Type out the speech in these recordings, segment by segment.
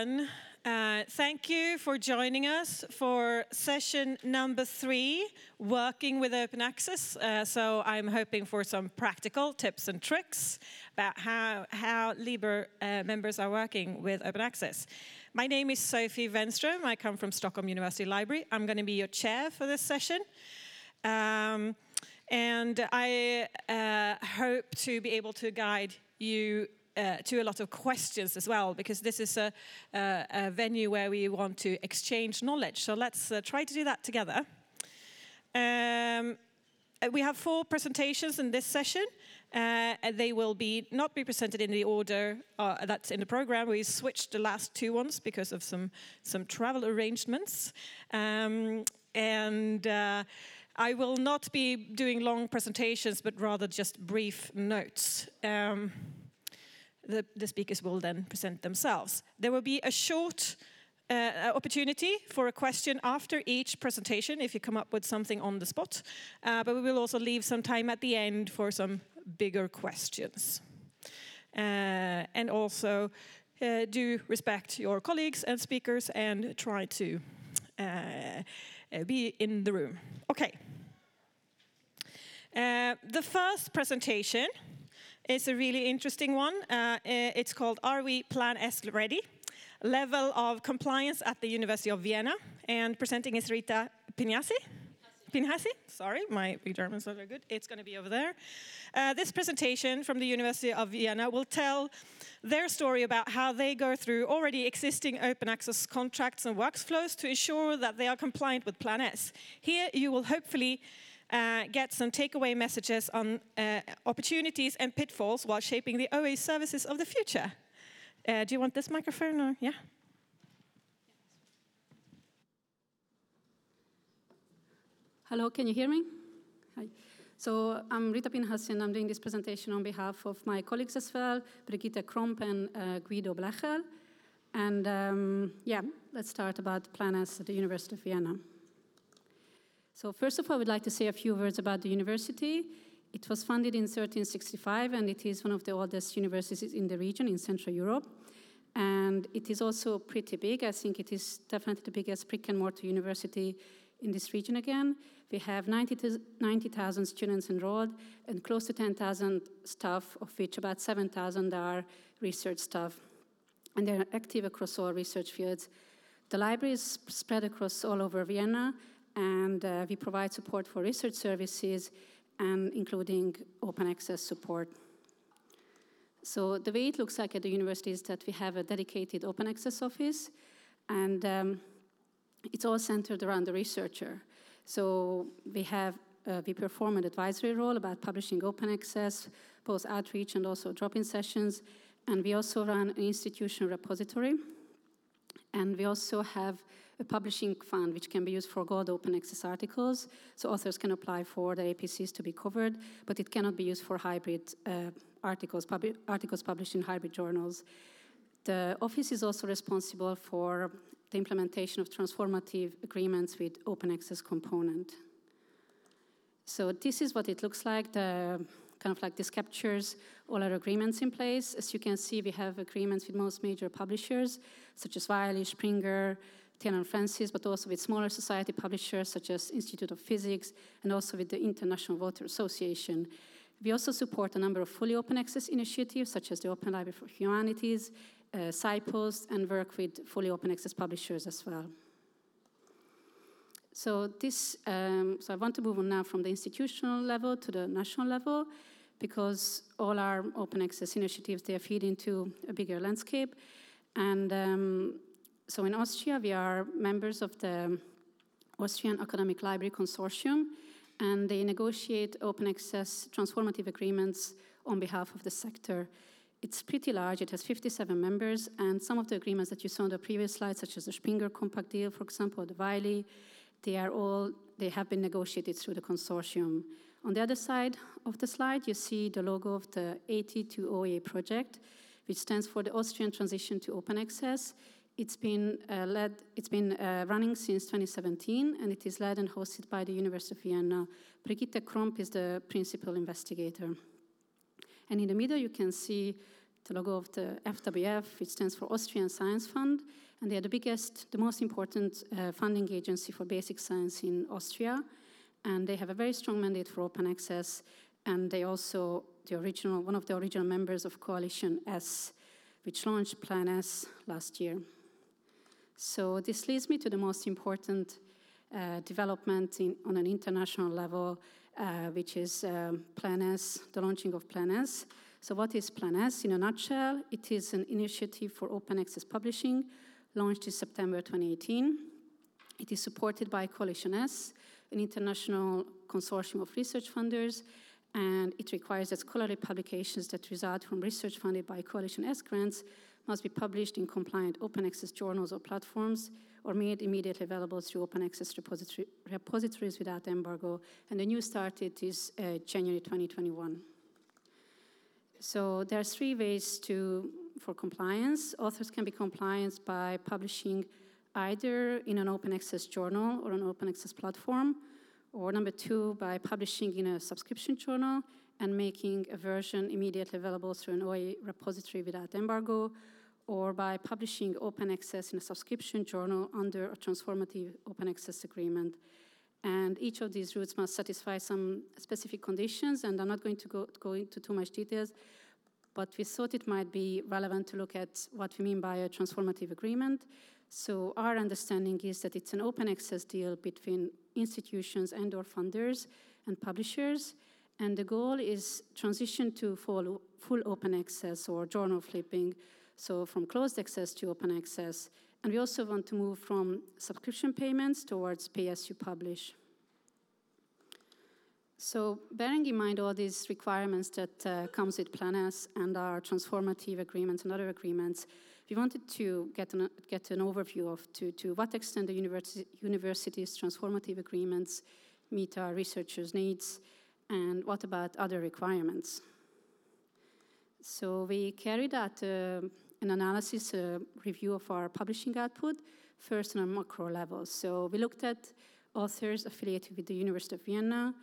everyone. Uh, thank you for joining us for session number three, working with open access. Uh, so I'm hoping for some practical tips and tricks about how, how LIBER uh, members are working with open access. My name is Sofie Wennström. I come from Stockholm University Library. I'm going to be your chair for this session. Um, and I uh, hope to be able to guide you uh, to a lot of questions as well, because this is a, a, a, venue where we want to exchange knowledge. So let's uh, try to do that together. Um, uh, we have four presentations in this session. Uh, they will be not be presented in the order uh, that's in the program. We switched the last two ones because of some some travel arrangements, um, and. Uh, I will not be doing long presentations, but rather just brief notes. Um, the, the, speakers will then present themselves. There will be a short uh, opportunity for a question after each presentation if you come up with something on the spot, uh, but we will also leave some time at the end for some bigger questions. Uh, and also uh, do respect your colleagues and speakers and try to uh, uh, be in the room. Okay. Uh, the first presentation is a really interesting one. Uh, it's called Are We Plan S Ready? Level of Compliance at the University of Vienna. And presenting is Rita Pinhasi. Pinhasi, sorry, my German is not very good. It's going to be over there. Uh, this presentation from the University of Vienna will tell their story about how they go through already existing open access contracts and workflows to ensure that they are compliant with Plan S. Here you will hopefully uh, get some takeaway messages on uh, opportunities and pitfalls while shaping the OA services of the future. Uh, do you want this microphone or yeah? Hello, can you hear me? Hi. So I'm Rita Pinhasi, and I'm doing this presentation on behalf of my colleagues as well, Brigitte Kromp and uh, Guido Blechl. And um, yeah, let's start about Plan S at the University of Vienna. So first of all, I would like to say a few words about the university. It was founded in 1365, and it is one of the oldest universities in the region in Central Europe. And it is also pretty big. I think it is definitely the biggest brick and mortar university in this region again. We have 90,000 90, students enrolled and close to 10,000 staff, of which about 7,000 are research staff. And they're active across all research fields. The library is spread across all over Vienna, and uh, we provide support for research services and including open access support. So the way it looks like at the university is that we have a dedicated open access office, and um, it's all centered around the researcher. So we have uh, we perform an advisory role about publishing open access, both outreach and also drop-in sessions, and we also run an institutional repository, and we also have a publishing fund which can be used for gold open access articles. So authors can apply for the APCs to be covered, but it cannot be used for hybrid uh, articles, pub articles published in hybrid journals. The office is also responsible for the implementation of transformative agreements with open access component. So this is what it looks like. The kind of like this captures all our agreements in place. As you can see, we have agreements with most major publishers, such as Wiley, Springer, Taylor Francis, but also with smaller society publishers such as Institute of Physics and also with the International Water Association. We also support a number of fully open access initiatives such as the Open Library for Humanities, uh, SciPost, and work with fully open access publishers as well. So this, um, so I want to move on now from the institutional level to the national level because all our open access initiatives, they feed into a bigger landscape. And um, so in Austria, we are members of the Austrian Academic Library Consortium, and they negotiate open access transformative agreements on behalf of the sector. It's pretty large, it has 57 members, and some of the agreements that you saw on the previous slide, such as the Springer Compact deal, for example, the Wiley, they are all, they have been negotiated through the consortium. On the other side of the slide, you see the logo of the AT2OA project, which stands for the Austrian Transition to Open Access. It's been uh, led. It's been uh, running since 2017, and it is led and hosted by the University of Vienna. Brigitte Kromp is the principal investigator. And in the middle, you can see the logo of the FWF, which stands for Austrian Science Fund, and they are the biggest, the most important uh, funding agency for basic science in Austria. And they have a very strong mandate for open access, and they also the original one of the original members of Coalition S, which launched Plan S last year. So this leads me to the most important uh, development in, on an international level, uh, which is um, Plan S, the launching of Plan S. So what is Plan S? In a nutshell, it is an initiative for open access publishing launched in September 2018. It is supported by Coalition S, an international consortium of research funders, and it requires that scholarly publications that result from research funded by Coalition S grants must be published in compliant open access journals or platforms or made immediately available through open access repository, repositories without embargo. And the new start date is uh, January 2021. So there are three ways to, for compliance. Authors can be compliant by publishing either in an open access journal or an open access platform, or number two, by publishing in a subscription journal and making a version immediately available through an OA repository without embargo, or by publishing open access in a subscription journal under a transformative open access agreement. And each of these routes must satisfy some specific conditions, and I'm not going to go, go into too much details, but we thought it might be relevant to look at what we mean by a transformative agreement. So our understanding is that it's an open access deal between institutions and or funders and publishers, and the goal is transition to full, full open access or journal flipping, so from closed access to open access. And we also want to move from subscription payments towards pay as you publish. So bearing in mind all these requirements that uh, comes with Plan S and our transformative agreements and other agreements, we wanted to get an, get an overview of to, to what extent the university, university's transformative agreements meet our researchers' needs and what about other requirements. So we carried out uh, an analysis, a review of our publishing output, first on a macro level. So we looked at authors affiliated with the University of Vienna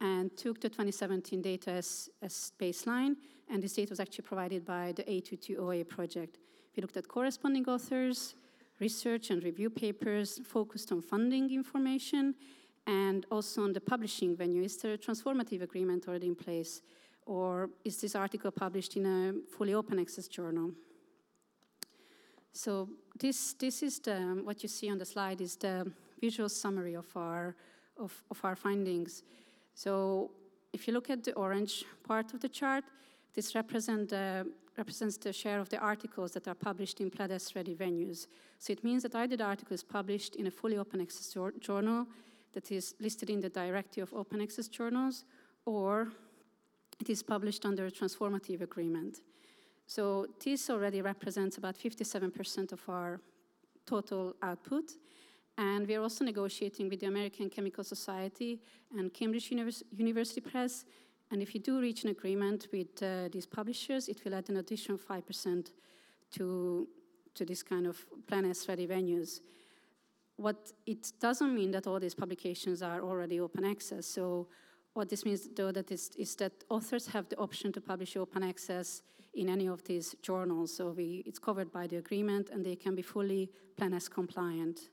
and took the 2017 data as, as baseline, and this data was actually provided by the AT2OA project. We looked at corresponding authors, research and review papers focused on funding information, and also on the publishing venue. Is there a transformative agreement already in place? Or is this article published in a fully open access journal? So this, this is the, what you see on the slide is the visual summary of our, of, of our findings. So if you look at the orange part of the chart, this represent, uh, represents the share of the articles that are published in Plan S ready venues. So it means that either the article is published in a fully open access journal that is listed in the directory of open access journals, or it is published under a transformative agreement. So this already represents about 57% of our total output. And we are also negotiating with the American Chemical Society and Cambridge Univers University Press. And if you do reach an agreement with uh, these publishers, it will add an additional 5% to, to this kind of Plan S ready venues. What it doesn't mean that all these publications are already open access. So what this means, though, that is, is that authors have the option to publish open access in any of these journals. So we, it's covered by the agreement and they can be fully Plan S compliant.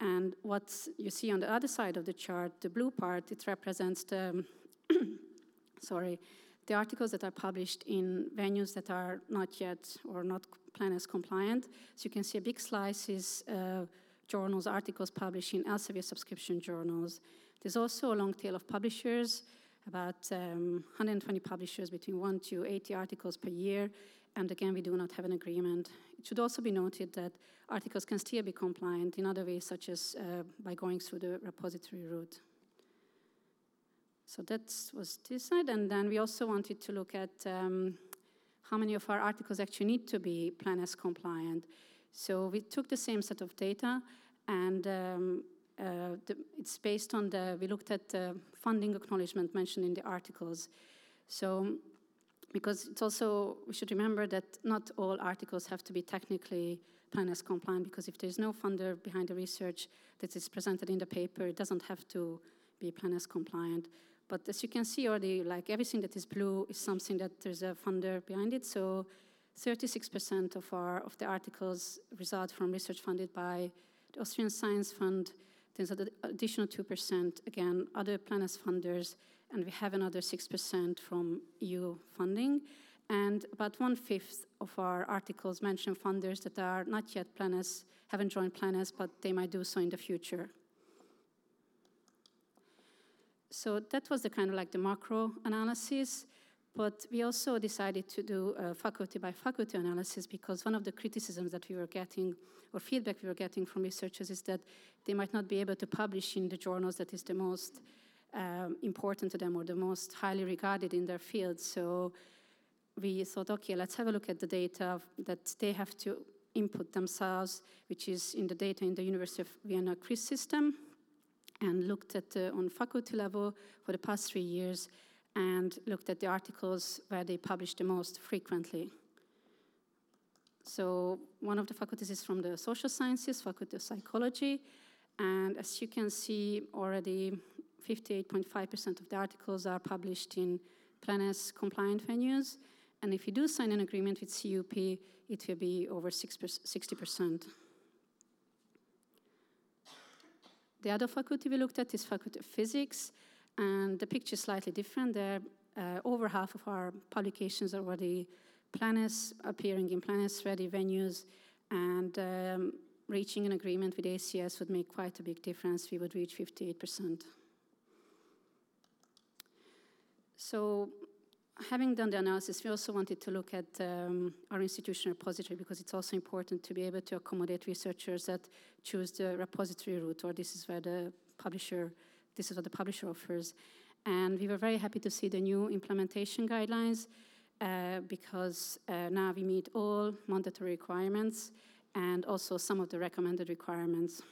And what you see on the other side of the chart, the blue part, it represents the, sorry, the articles that are published in venues that are not yet or not Plan S compliant. So you can see a big slice is uh, journals, articles published in Elsevier subscription journals. There's also a long tail of publishers about um, 120 publishers between 1 to 80 articles per year. And again, we do not have an agreement. It should also be noted that articles can still be compliant in other ways, such as uh, by going through the repository route. So that was this side. And then we also wanted to look at um, how many of our articles actually need to be Plan S compliant. So we took the same set of data and um, uh, the, it's based on the, we looked at the funding acknowledgement mentioned in the articles. So, because it's also, we should remember that not all articles have to be technically Plan S compliant, because if there's no funder behind the research that is presented in the paper, it doesn't have to be Plan S compliant. But as you can see already, like everything that is blue is something that there's a funder behind it. So 36% of our of the articles result from research funded by the Austrian Science Fund. There's an additional 2%, again, other Plan S funders, and we have another 6% from EU funding. And about one fifth of our articles mention funders that are not yet Plan S, haven't joined Plan S, but they might do so in the future. So that was the kind of like the macro analysis. But we also decided to do a faculty by faculty analysis because one of the criticisms that we were getting or feedback we were getting from researchers is that they might not be able to publish in the journals that is the most um, important to them or the most highly regarded in their field. So we thought, okay, let's have a look at the data that they have to input themselves, which is in the data in the University of Vienna CRIS system, and looked at uh, on faculty level for the past three years and looked at the articles where they publish the most frequently. So one of the faculties is from the social sciences, faculty of psychology, and as you can see already 58.5% of the articles are published in Plan S compliant venues, and if you do sign an agreement with CUP, it will be over 60%. The other faculty we looked at is Faculty of Physics, and the picture is slightly different. There, uh, over half of our publications are already Plan S, appearing in Plan S-ready venues, and um, reaching an agreement with ACS would make quite a big difference. We would reach 58%. So having done the analysis, we also wanted to look at um, our institutional repository because it's also important to be able to accommodate researchers that choose the repository route, or this is where the publisher, this is what the publisher offers. And we were very happy to see the new implementation guidelines uh, because uh, now we meet all mandatory requirements and also some of the recommended requirements.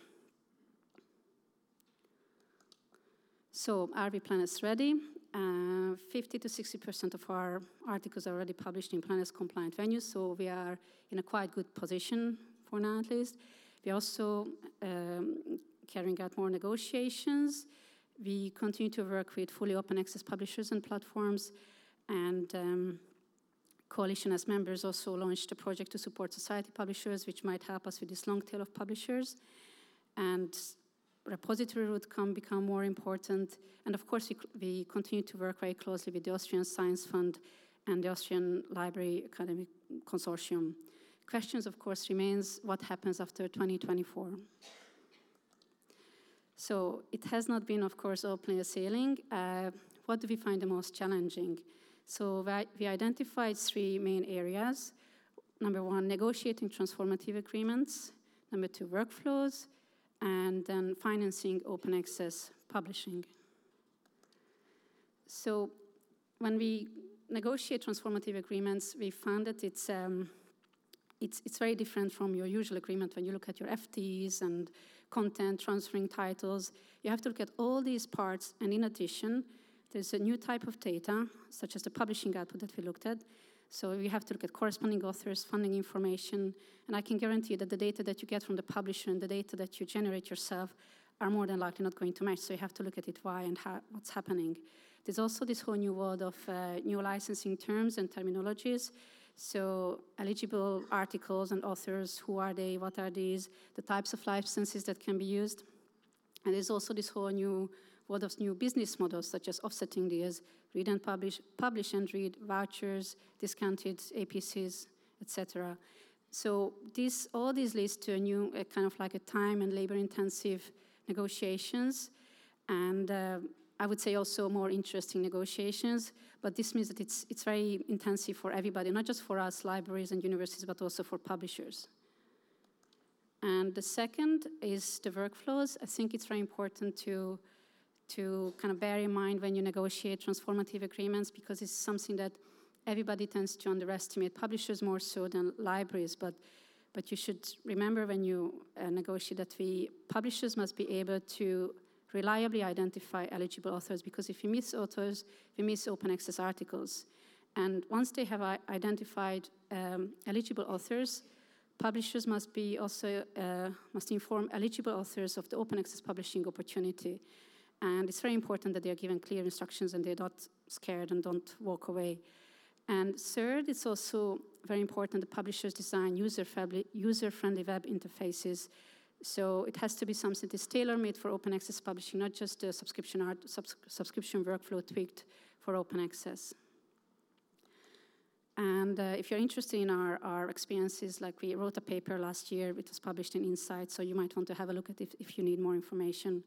So are we Plan S ready? Uh, 50 to 60% of our articles are already published in Plan S compliant venues, so we are in a quite good position for now at least. We're also um, carrying out more negotiations. We continue to work with fully open access publishers and platforms, and um, Coalition S members also launched a project to support society publishers, which might help us with this long tail of publishers. And repository would can become more important. And of course, we, we continue to work very closely with the Austrian Science Fund and the Austrian Library Academic Consortium. Questions, of course, remains what happens after 2024. So it has not been, of course, all plain sailing. Uh, what do we find the most challenging? So we identified three main areas. Number one, negotiating transformative agreements. Number two, workflows and then financing open access publishing. So when we negotiate transformative agreements, we found that it's, um, it's, it's very different from your usual agreement when you look at your FTs and content, transferring titles. You have to look at all these parts, and in addition, there's a new type of data, such as the publishing output that we looked at, so we have to look at corresponding authors, funding information, and I can guarantee that the data that you get from the publisher and the data that you generate yourself are more than likely not going to match. So you have to look at it why and how, what's happening. There's also this whole new world of uh, new licensing terms and terminologies. So eligible articles and authors, who are they, what are these, the types of licenses that can be used. And there's also this whole new world of new business models, such as offsetting deals, read and publish, publish and read, vouchers, discounted APCs, etc. So this, all this leads to a new a kind of like a time and labor-intensive negotiations, and uh, I would say also more interesting negotiations. But this means that it's it's very intensive for everybody, not just for us libraries and universities, but also for publishers. And the second is the workflows. I think it's very important to to kind of bear in mind when you negotiate transformative agreements because it's something that everybody tends to underestimate, publishers more so than libraries, but but you should remember when you uh, negotiate that we publishers must be able to reliably identify eligible authors because if you miss authors, you miss open access articles. And once they have identified um, eligible authors, publishers must be also uh, must inform eligible authors of the open access publishing opportunity. And it's very important that they are given clear instructions and they're not scared and don't walk away. And third, it's also very important that publishers design user-friendly user web interfaces. So it has to be something that is tailor-made for open access publishing, not just a subscription, art, subs subscription workflow tweaked for open access. And uh, if you're interested in our, our experiences, like we wrote a paper last year, it was published in Insight, so you might want to have a look at it if, if you need more information.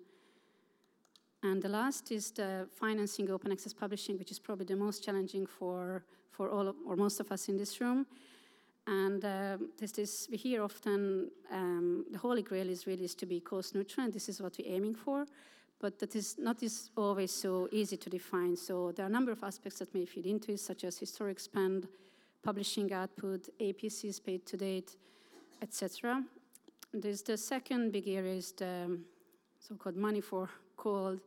And the last is the financing open access publishing, which is probably the most challenging for, for all of, or most of us in this room. And uh, this, is, we hear often um, the holy grail is really is to be cost neutral, and this is what we're aiming for. But that is not is always so easy to define. So there are a number of aspects that may feed into it, such as historic spend, publishing output, APCs paid to date, etc. There's the second big area is the so-called money for gold.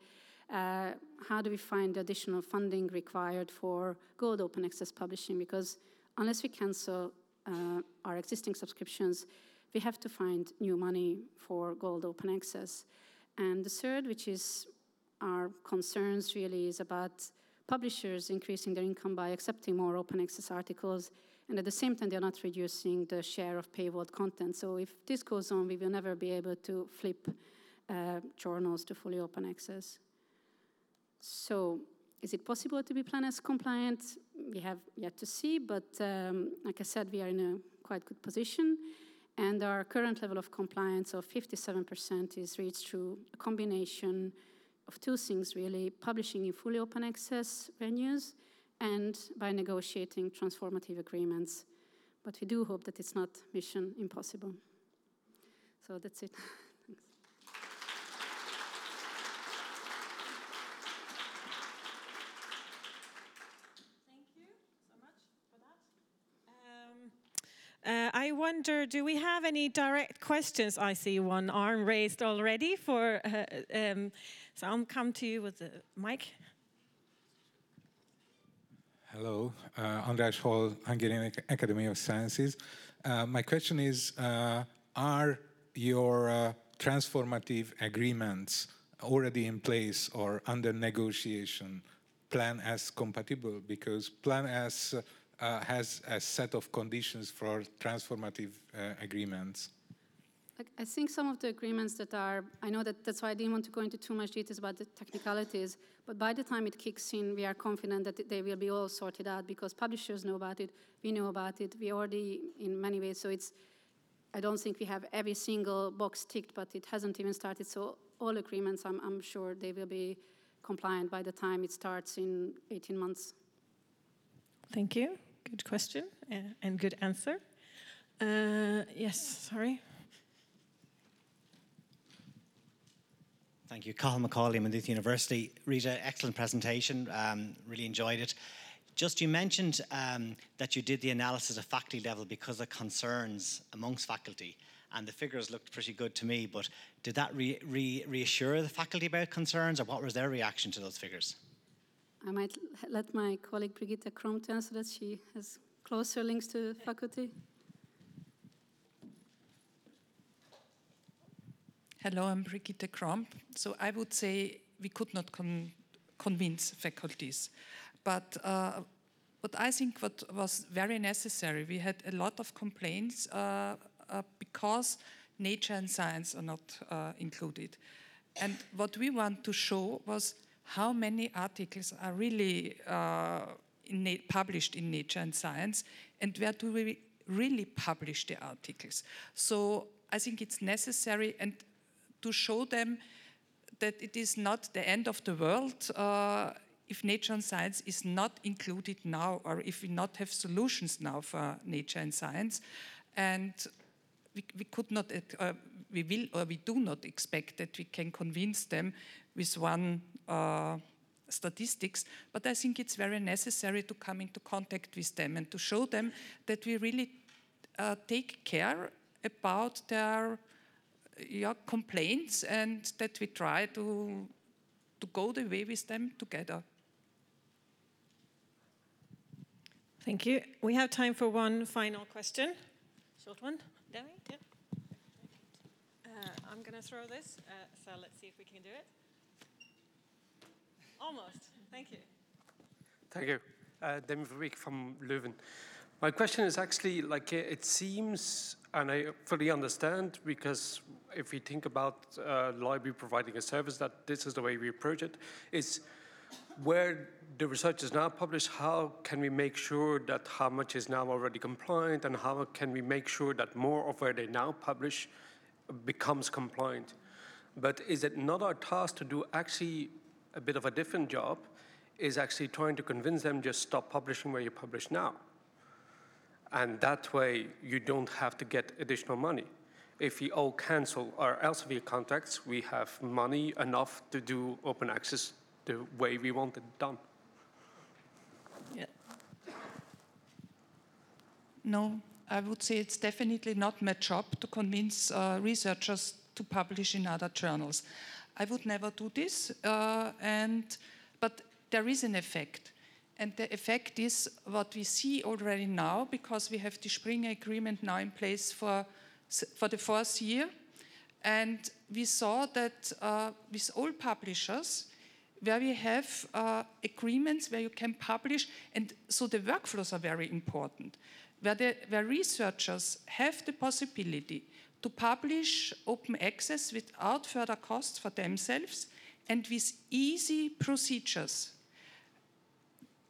Uh, how do we find the additional funding required for gold open access publishing? Because unless we cancel uh, our existing subscriptions, we have to find new money for gold open access. And the third, which is our concerns really, is about publishers increasing their income by accepting more open access articles, and at the same time, they're not reducing the share of paywalled content. So if this goes on, we will never be able to flip uh, journals to fully open access. So is it possible to be Plan S compliant? We have yet to see, but um, like I said, we are in a quite good position. And our current level of compliance of 57% is reached through a combination of two things really publishing in fully open access venues and by negotiating transformative agreements. But we do hope that it's not mission impossible. So that's it. Uh, I wonder, do we have any direct questions? I see one arm raised already for, uh, um, so I'll come to you with the mic. Hello, uh, András Holl, Hungarian Academy of Sciences. Uh, my question is, uh, are your uh, transformative agreements already in place or under negotiation? Plan S compatible? Because Plan S uh, has a set of conditions for transformative uh, agreements? I think some of the agreements that are, I know that that's why I didn't want to go into too much details about the technicalities, but by the time it kicks in, we are confident that they will be all sorted out because publishers know about it, we know about it, we already, in many ways, so it's, I don't think we have every single box ticked, but it hasn't even started, so all agreements, I'm, I'm sure they will be compliant by the time it starts in 18 months. Thank you. Good question uh, and good answer. Uh, yes, sorry. Thank you. Cathal McCauley, Maynooth University. Rita, excellent presentation. Um, really enjoyed it. Just you mentioned um, that you did the analysis at faculty level because of concerns amongst faculty, and the figures looked pretty good to me. But did that re re reassure the faculty about concerns, or what was their reaction to those figures? I might let my colleague Brigitte Krom Kromp answer that. She has closer links to the faculty. Hello, I'm Brigitte Kromp. So I would say we could not con convince faculties. But uh, what I think what was very necessary, we had a lot of complaints uh, uh, because nature and science are not uh, included. And what we want to show was how many articles are really uh, in published in Nature and Science, and where do we really publish the articles. So I think it's necessary and to show them that it is not the end of the world uh, if nature and science is not included now or if we not have solutions now for nature and science. And we, we could not, uh, we will or we do not expect that we can convince them with one uh, statistics, but I think it's very necessary to come into contact with them and to show them that we really uh, take care about their yeah, complaints and that we try to, to go the way with them together. Thank you. We have time for one final question. Short one. Demmy? Yeah. Uh, I'm going to throw this, uh, so let's see if we can do it. Almost. Thank you. Thank you. Uh, Demmy Verbeke from Leuven. My question is actually like it seems, and I fully understand, because if we think about uh, library providing a service, that this is the way we approach it, is where the research is now published, how can we make sure that how much is now already compliant and how can we make sure that more of where they now publish becomes compliant? But is it not our task to do actually a bit of a different job, is actually trying to convince them just stop publishing where you publish now? And that way, you don't have to get additional money. If we all cancel our Elsevier contracts, we have money enough to do open access the way we want it done. Yeah. No, I would say it's definitely not my job to convince uh, researchers to publish in other journals. I would never do this, uh, and, but there is an effect. And the effect is what we see already now, because we have the Springer Agreement now in place for, for the fourth year. And we saw that uh, with all publishers, where we have uh, agreements where you can publish, and so the workflows are very important, where, the, where researchers have the possibility to publish open access without further costs for themselves and with easy procedures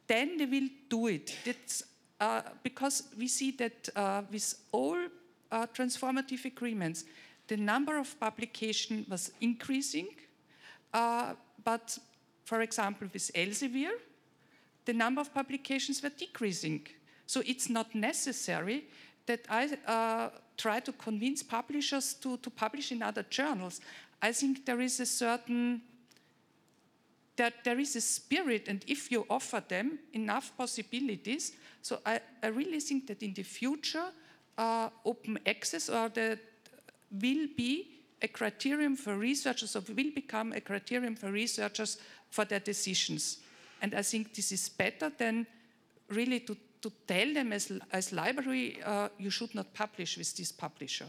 then they will do it. That's, uh, because we see that uh, with all uh, transformative agreements, the number of publication was increasing, uh, but for example, with Elsevier, the number of publications were decreasing. So it's not necessary that I uh, try to convince publishers to, to publish in other journals. I think there is a certain that there is a spirit, and if you offer them enough possibilities, so I, I really think that in the future, uh, open access or that will be a criterion for researchers, or will become a criterion for researchers for their decisions. And I think this is better than really to, to tell them as, as library, uh, you should not publish with this publisher.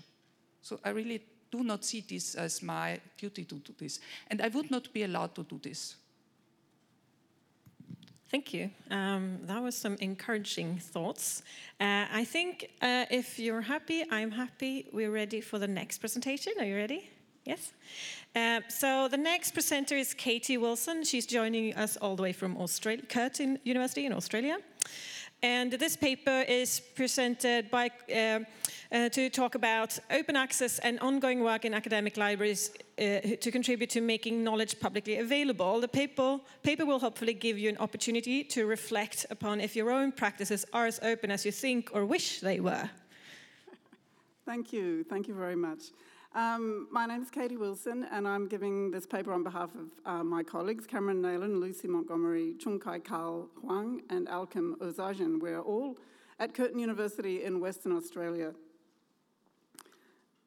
So I really do not see this as my duty to do this. And I would not be allowed to do this. Thank you. Um, that was some encouraging thoughts. Uh, I think uh, if you're happy, I'm happy. We're ready for the next presentation. Are you ready? Yes. Uh, so the next presenter is Katie Wilson. She's joining us all the way from Australia, Curtin University in Australia. And this paper is presented by, uh, uh, to talk about open access and ongoing work in academic libraries uh, to contribute to making knowledge publicly available. The paper, paper will hopefully give you an opportunity to reflect upon if your own practices are as open as you think or wish they were. Thank you. Thank you very much. Um, my name is Katie Wilson, and I'm giving this paper on behalf of uh, my colleagues Cameron Neylon, Lucy Montgomery, Chun-Kai Karl Huang, and Alkim Ozaygen. We're all at Curtin University in Western Australia.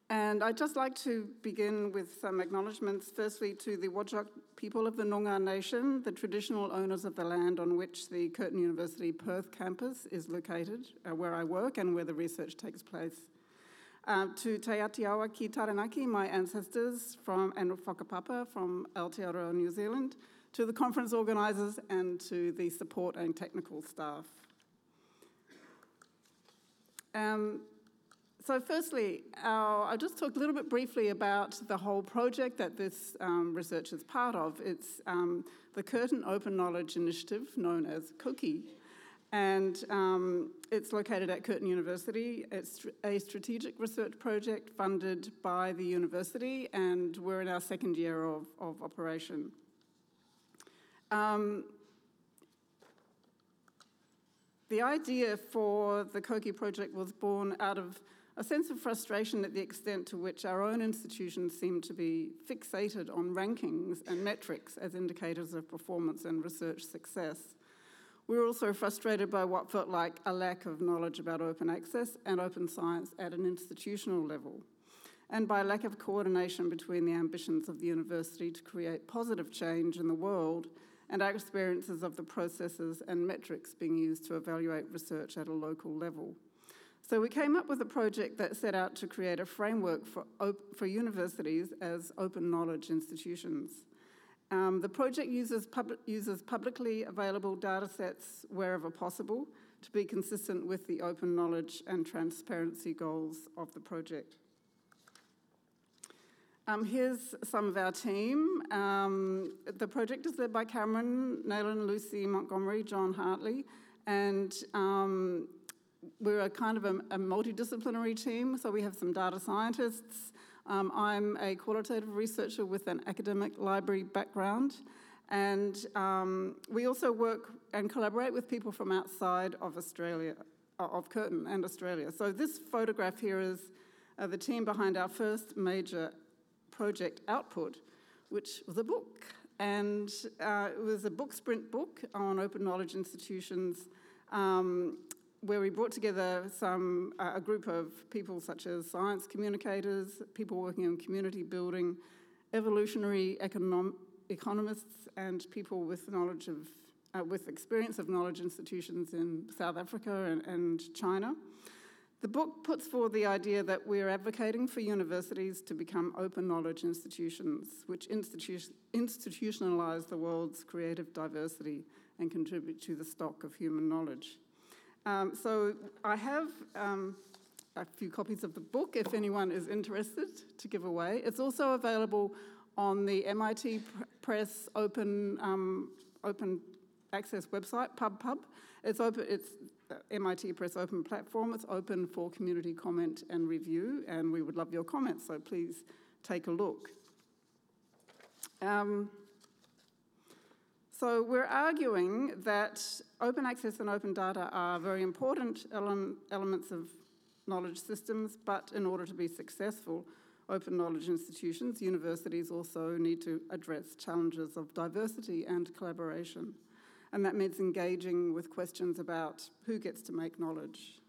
And I'd just like to begin with some acknowledgements, firstly to the Whadjuk people of the Noongar Nation, the traditional owners of the land on which the Curtin University Perth campus is located, uh, where I work and where the research takes place. Uh, to Te Atiawa ki Taranaki, my ancestors from, and Whakapapa from Aotearoa, New Zealand, to the conference organisers and to the support and technical staff. Um, so firstly, our, I'll just talk a little bit briefly about the whole project that this um, research is part of. It's um, the Curtin Open Knowledge Initiative, known as COKI, and um, it's located at Curtin University. It's a strategic research project funded by the university, and we're in our second year of, of operation. Um, the idea for the COKI project was born out of a sense of frustration at the extent to which our own institutions seem to be fixated on rankings and metrics as indicators of performance and research success. We were also frustrated by what felt like a lack of knowledge about open access and open science at an institutional level, and by lack of coordination between the ambitions of the university to create positive change in the world and our experiences of the processes and metrics being used to evaluate research at a local level. So we came up with a project that set out to create a framework for, op- for universities as open knowledge institutions. Um, the project uses, pub- uses publicly available data sets wherever possible to be consistent with the open knowledge and transparency goals of the project. Um, here's some of our team. Um, the project is led by Cameron, Neylon, Lucy Montgomery, John Hartley, and um, we're a kind of a, a, multidisciplinary team. So we have some data scientists. Um, I'm a qualitative researcher with an academic library background. And um, we also work and collaborate with people from outside of Australia, of Curtin and Australia. So this photograph here is uh, the team behind our first major project output, which was a book. And uh, it was a book sprint book on open knowledge institutions um, where we brought together some, uh, a group of people such as science communicators, people working in community building, evolutionary econom- economists, and people with knowledge of, uh, with experience of knowledge institutions in South Africa and, and China. The book puts forward the idea that we're advocating for universities to become open knowledge institutions, which institu- institutionalize the world's creative diversity and contribute to the stock of human knowledge. Um, so I have um, a few copies of the book if anyone is interested to give away. It's also available on the MIT Press open, um, open access website, PubPub. It's open. It's MIT Press Open Platform. It's open for community comment and review, and we would love your comments, so please take a look. Um, so we're arguing that open access and open data are very important ele elements of knowledge systems, but in order to be successful, open knowledge institutions, universities also need to address challenges of diversity and collaboration. And that means engaging with questions about who gets to make knowledge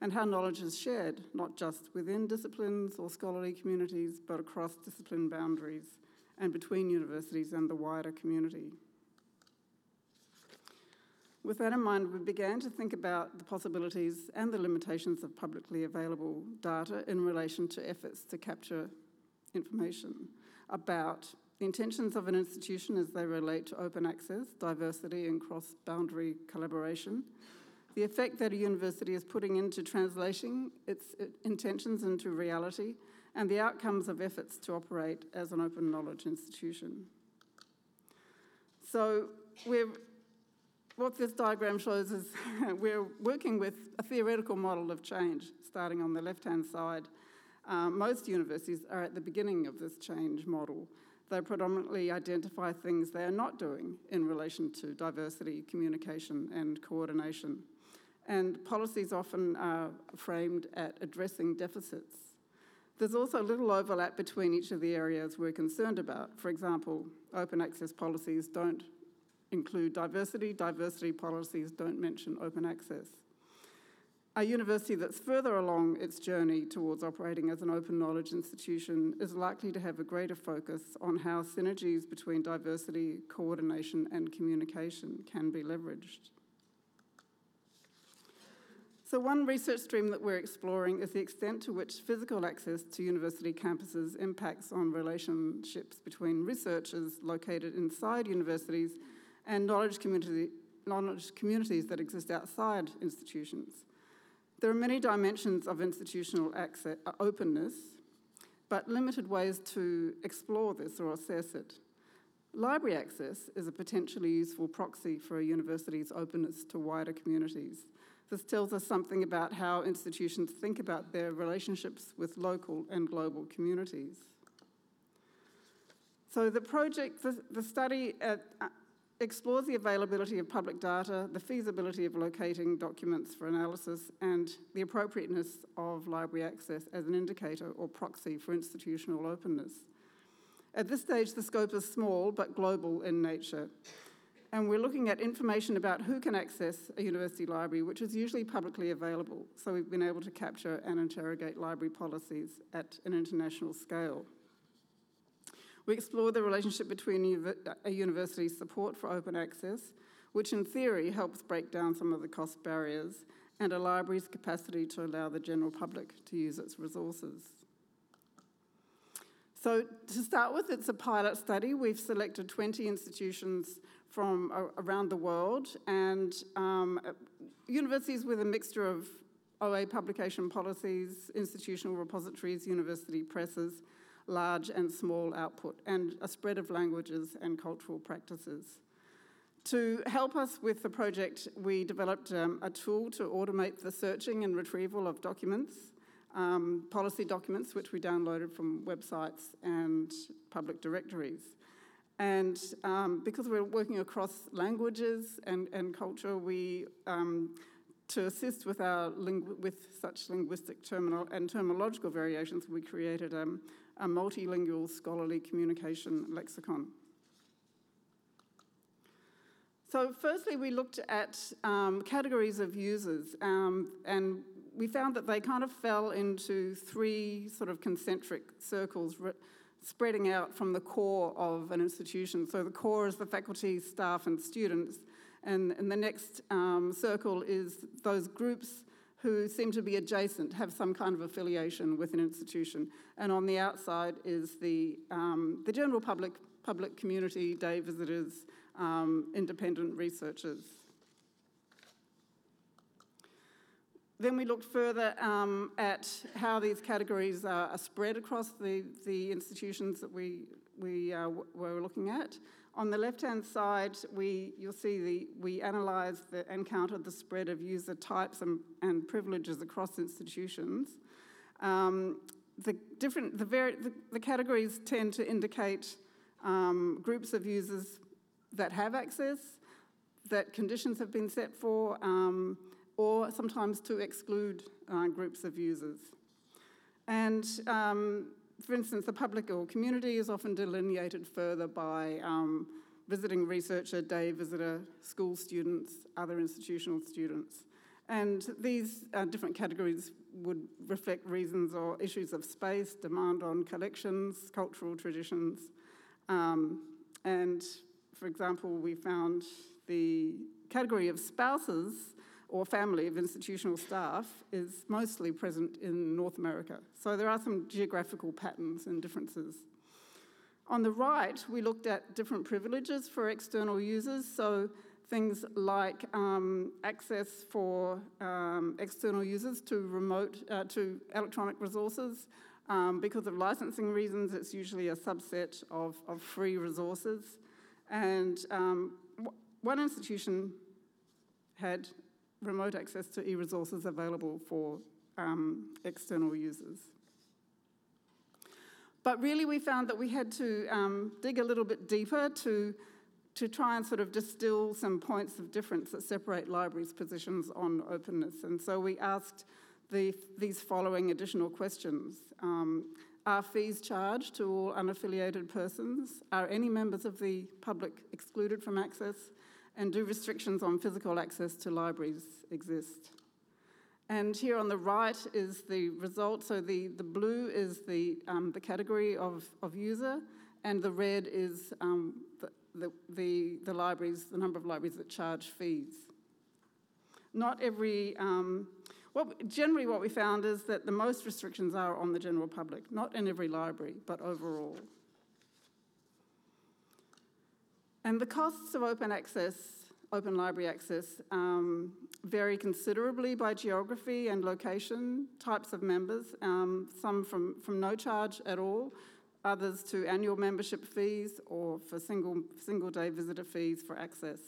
and how knowledge is shared, not just within disciplines or scholarly communities, but across discipline boundaries and between universities and the wider community. With that in mind, we began to think about the possibilities and the limitations of publicly available data in relation to efforts to capture information about the intentions of an institution as they relate to open access, diversity, and cross boundary collaboration. The effect that a university is putting into translating its intentions into reality, and the outcomes of efforts to operate as an open knowledge institution. So, what this diagram shows is we're working with a theoretical model of change, starting on the left hand side. Um, most universities are at the beginning of this change model. They predominantly identify things they are not doing in relation to diversity, communication, and coordination. And policies often are framed at addressing deficits. There's also little overlap between each of the areas we're concerned about. For example, open access policies don't include diversity, diversity policies don't mention open access. A university that's further along its journey towards operating as an open knowledge institution is likely to have a greater focus on how synergies between diversity, coordination, and communication can be leveraged. So, one research stream that we're exploring is the extent to which physical access to university campuses impacts on relationships between researchers located inside universities and knowledge, community, knowledge communities that exist outside institutions. There are many dimensions of institutional access, uh, openness, but limited ways to explore this or assess it. Library access is a potentially useful proxy for a university's openness to wider communities. This tells us something about how institutions think about their relationships with local and global communities. So, the project, the, the study at, uh, explores the availability of public data, the feasibility of locating documents for analysis, and the appropriateness of library access as an indicator or proxy for institutional openness. At this stage, the scope is small but global in nature. And we're looking at information about who can access a university library, which is usually publicly available. So we've been able to capture and interrogate library policies at an international scale. We explored the relationship between a university's support for open access, which in theory helps break down some of the cost barriers, and a library's capacity to allow the general public to use its resources. So to start with, it's a pilot study. We've selected 20 institutions from around the world and um, universities with a mixture of OA publication policies, institutional repositories, university presses, large and small output, and a spread of languages and cultural practices. To help us with the project, we developed um, a tool to automate the searching and retrieval of documents, um, policy documents, which we downloaded from websites and public directories. And um, because we're working across languages and, and culture, we, um, to assist with, our with such linguistic terminal and terminological variations, we created um, a multilingual scholarly communication lexicon. So firstly, we looked at um, categories of users, um, and we found that they kind of fell into three sort of concentric circles spreading out from the core of an institution. So the core is the faculty, staff, and students, and, and the next um, circle is those groups who seem to be adjacent, have some kind of affiliation with an institution. And on the outside is the, um, the general public, public community, day visitors, um, independent researchers. Then we looked further um, at how these categories are, are, spread across the, the institutions that we, we uh, were looking at. On the left-hand side, we, you'll see the, we analysed the, and counted the spread of user types and, and privileges across institutions. Um, the, different, the, very, the, the, categories tend to indicate um, groups of users that have access, that conditions have been set for, um, or sometimes to exclude uh, groups of users. And um, for instance, the public or community is often delineated further by um, visiting researcher, day visitor, school students, other institutional students. And these uh, different categories would reflect reasons or issues of space, demand on collections, cultural traditions, um, and for example, we found the category of spouses or family of institutional staff is mostly present in North America. So there are some geographical patterns and differences. On the right, we looked at different privileges for external users. So things like um, access for um, external users to remote, uh, to electronic resources. Um, because of licensing reasons, it's usually a subset of, of free resources. And um, one institution had remote access to e-resources available for um, external users. But really we found that we had to um, dig a little bit deeper to, to try and sort of distill some points of difference that separate libraries' positions on openness. And so we asked the, these following additional questions. Um, are fees charged to all unaffiliated persons? Are any members of the public excluded from access? And do restrictions on physical access to libraries exist? And here on the right is the result. So the, the blue is the, um, the category of, of user, and the red is um, the, the, the, the, libraries, the number of libraries that charge fees. Not every um, generally, what we found is that the most restrictions are on the general public, not in every library, but overall. And the costs of open access, open library access, um, vary considerably by geography and location, types of members, um, some from, from no charge at all, others to annual membership fees or for single, single day visitor fees for access.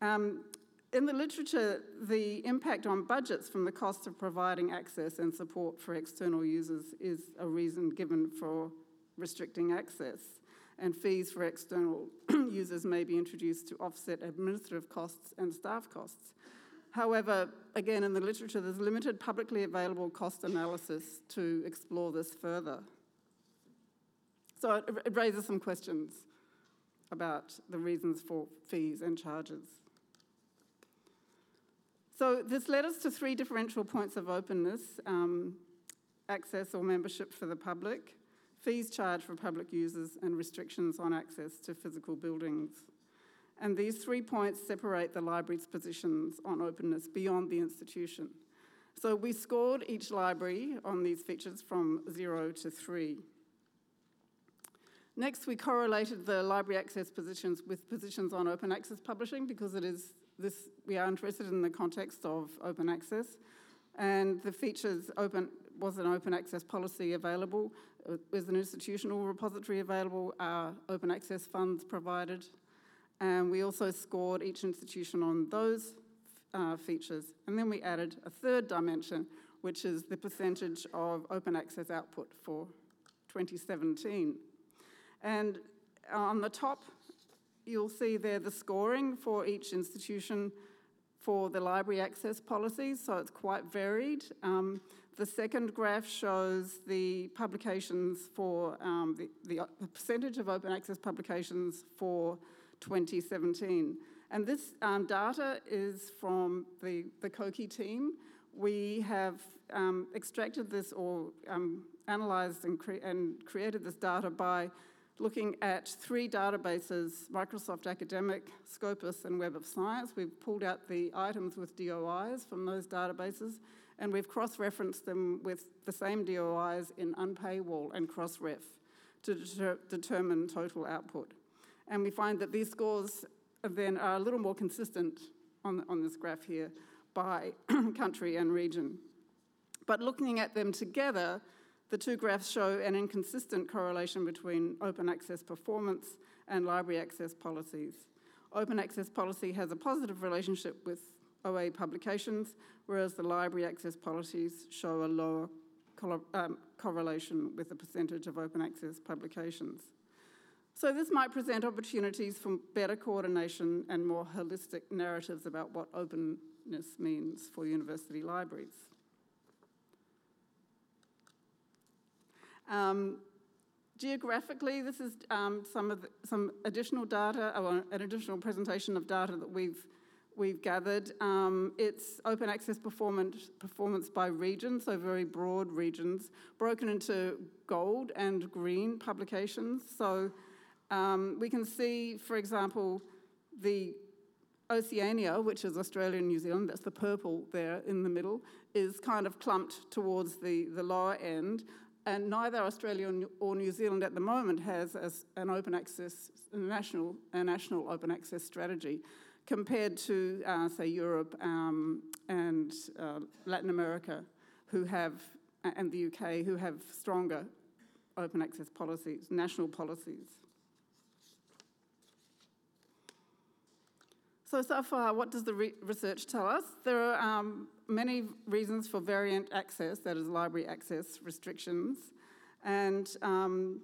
Um, in the literature, the impact on budgets from the cost of providing access and support for external users is a reason given for restricting access, and fees for external users may be introduced to offset administrative costs and staff costs. However, again, in the literature, there's limited publicly available cost analysis to explore this further. So it, it raises some questions about the reasons for fees and charges. So this led us to three differential points of openness, um, access or membership for the public, fees charged for public users, and restrictions on access to physical buildings. And these three points separate the library's positions on openness beyond the institution. So we scored each library on these features from zero to three. Next, we correlated the library access positions with positions on open access publishing because it is this, we are interested in the context of open access. And the features open, was an open access policy available? Was an institutional repository available? Are open access funds provided? And we also scored each institution on those uh, features. And then we added a third dimension, which is the percentage of open access output for 2017. And on the top, you'll see there the scoring for each institution for the library access policies, so it's quite varied. Um, the second graph shows the publications for um, the, the, percentage of open access publications for 2017. And this um, data is from the, the COKI team. We have um, extracted this or um, analysed and, cre and created this data by looking at three databases, Microsoft Academic, Scopus, and Web of Science. We've pulled out the items with DOIs from those databases, and we've cross-referenced them with the same DOIs in unpaywall and cross-ref to deter determine total output. And we find that these scores then are a little more consistent on, on this graph here by country and region. But looking at them together, the two graphs show an inconsistent correlation between open access performance and library access policies. Open access policy has a positive relationship with OA publications, whereas the library access policies show a lower um, correlation with the percentage of open access publications. So this might present opportunities for better coordination and more holistic narratives about what openness means for university libraries. Um, geographically, this is um, some, of the, some additional data, or an additional presentation of data that we've, we've gathered. Um, it's open access performance, performance by region, so very broad regions, broken into gold and green publications. So um, we can see, for example, the Oceania, which is Australia and New Zealand, that's the purple there in the middle, is kind of clumped towards the, the lower end. And neither Australia or New Zealand at the moment has an open access, national, a national open access strategy compared to, uh, say, Europe um, and uh, Latin America, who have, and the UK, who have stronger open access policies, national policies. So, so far, what does the re research tell us? There are um, many reasons for variant access, that is, library access restrictions, and um,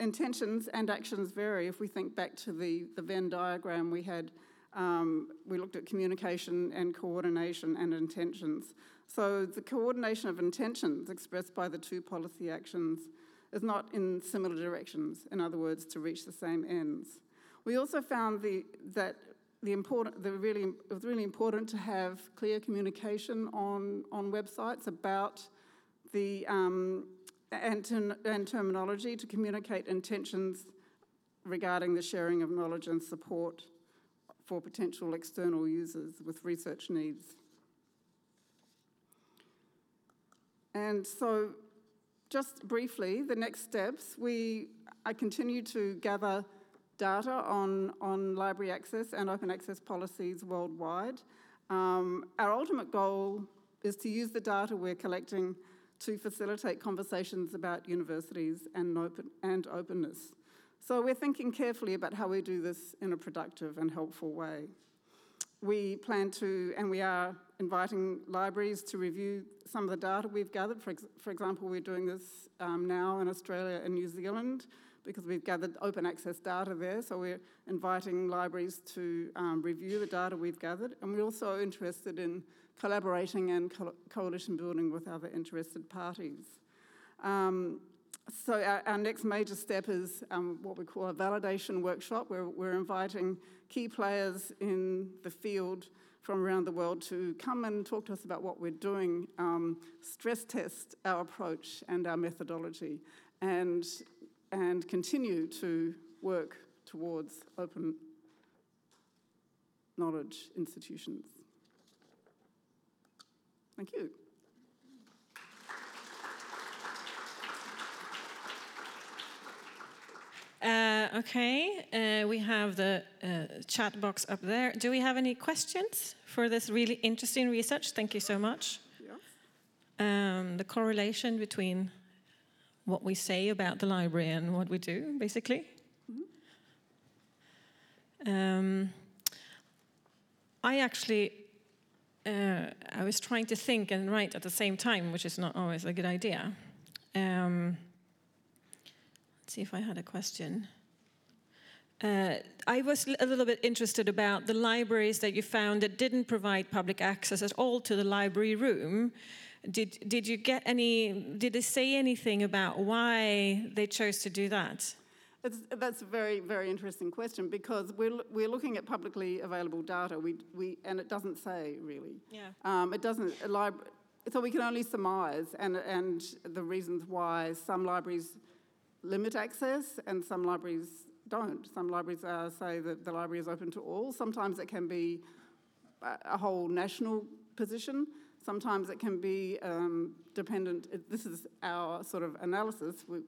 intentions and actions vary. If we think back to the, the Venn diagram we had, um, we looked at communication and coordination and intentions. So, the coordination of intentions expressed by the two policy actions is not in similar directions, in other words, to reach the same ends. We also found the, that the important, the really, it was really important to have clear communication on, on websites about the um, and, and terminology to communicate intentions regarding the sharing of knowledge and support for potential external users with research needs. And so, just briefly, the next steps, we I continue to gather data on, on library access and open access policies worldwide. Um, our ultimate goal is to use the data we're collecting to facilitate conversations about universities and, open, and openness. So we're thinking carefully about how we do this in a productive and helpful way. We plan to, and we are inviting libraries to review some of the data we've gathered. For, ex for example, we're doing this um, now in Australia and New Zealand because we've gathered open access data there. So we're inviting libraries to um, review the data we've gathered. And we're also interested in collaborating and co coalition building with other interested parties. Um, so our, our, next major step is um, what we call a validation workshop, where we're inviting key players in the field from around the world to come and talk to us about what we're doing, um, stress test our approach and our methodology, and and continue to work towards open knowledge institutions. Thank you. Uh, okay, uh, we have the uh, chat box up there. Do we have any questions for this really interesting research? Thank you so much. Um, the correlation between what we say about the library and what we do, basically. Um, I actually, uh, I was trying to think and write at the same time, which is not always a good idea. Um, let's see if I had a question. Uh, I was a little bit interested about the libraries that you found that didn't provide public access at all to the library room. Did, did you get any, did they say anything about why they chose to do that? It's, that's a very, very interesting question because we're, we're looking at publicly available data, we, we, and it doesn't say really. Yeah. Um, it doesn't, so we can only surmise and, and the reasons why some libraries limit access and some libraries don't. Some libraries uh, say that the library is open to all. Sometimes it can be a whole national position. Sometimes it can be um, dependent, this is our sort of analysis. We,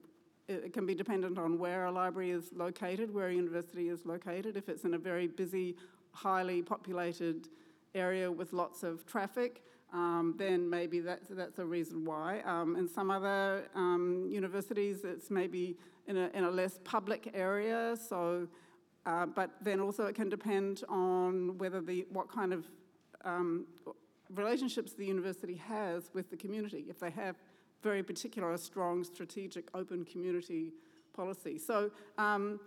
it can be dependent on where a library is located, where a university is located. If it's in a very busy, highly populated area with lots of traffic, um, then maybe that's, that's a reason why. Um, in some other um, universities, it's maybe in a, in a less public area, so, uh, but then also it can depend on whether the, what kind of um, relationships the university has with the community. If they have very particular, a strong strategic open community policy. So um,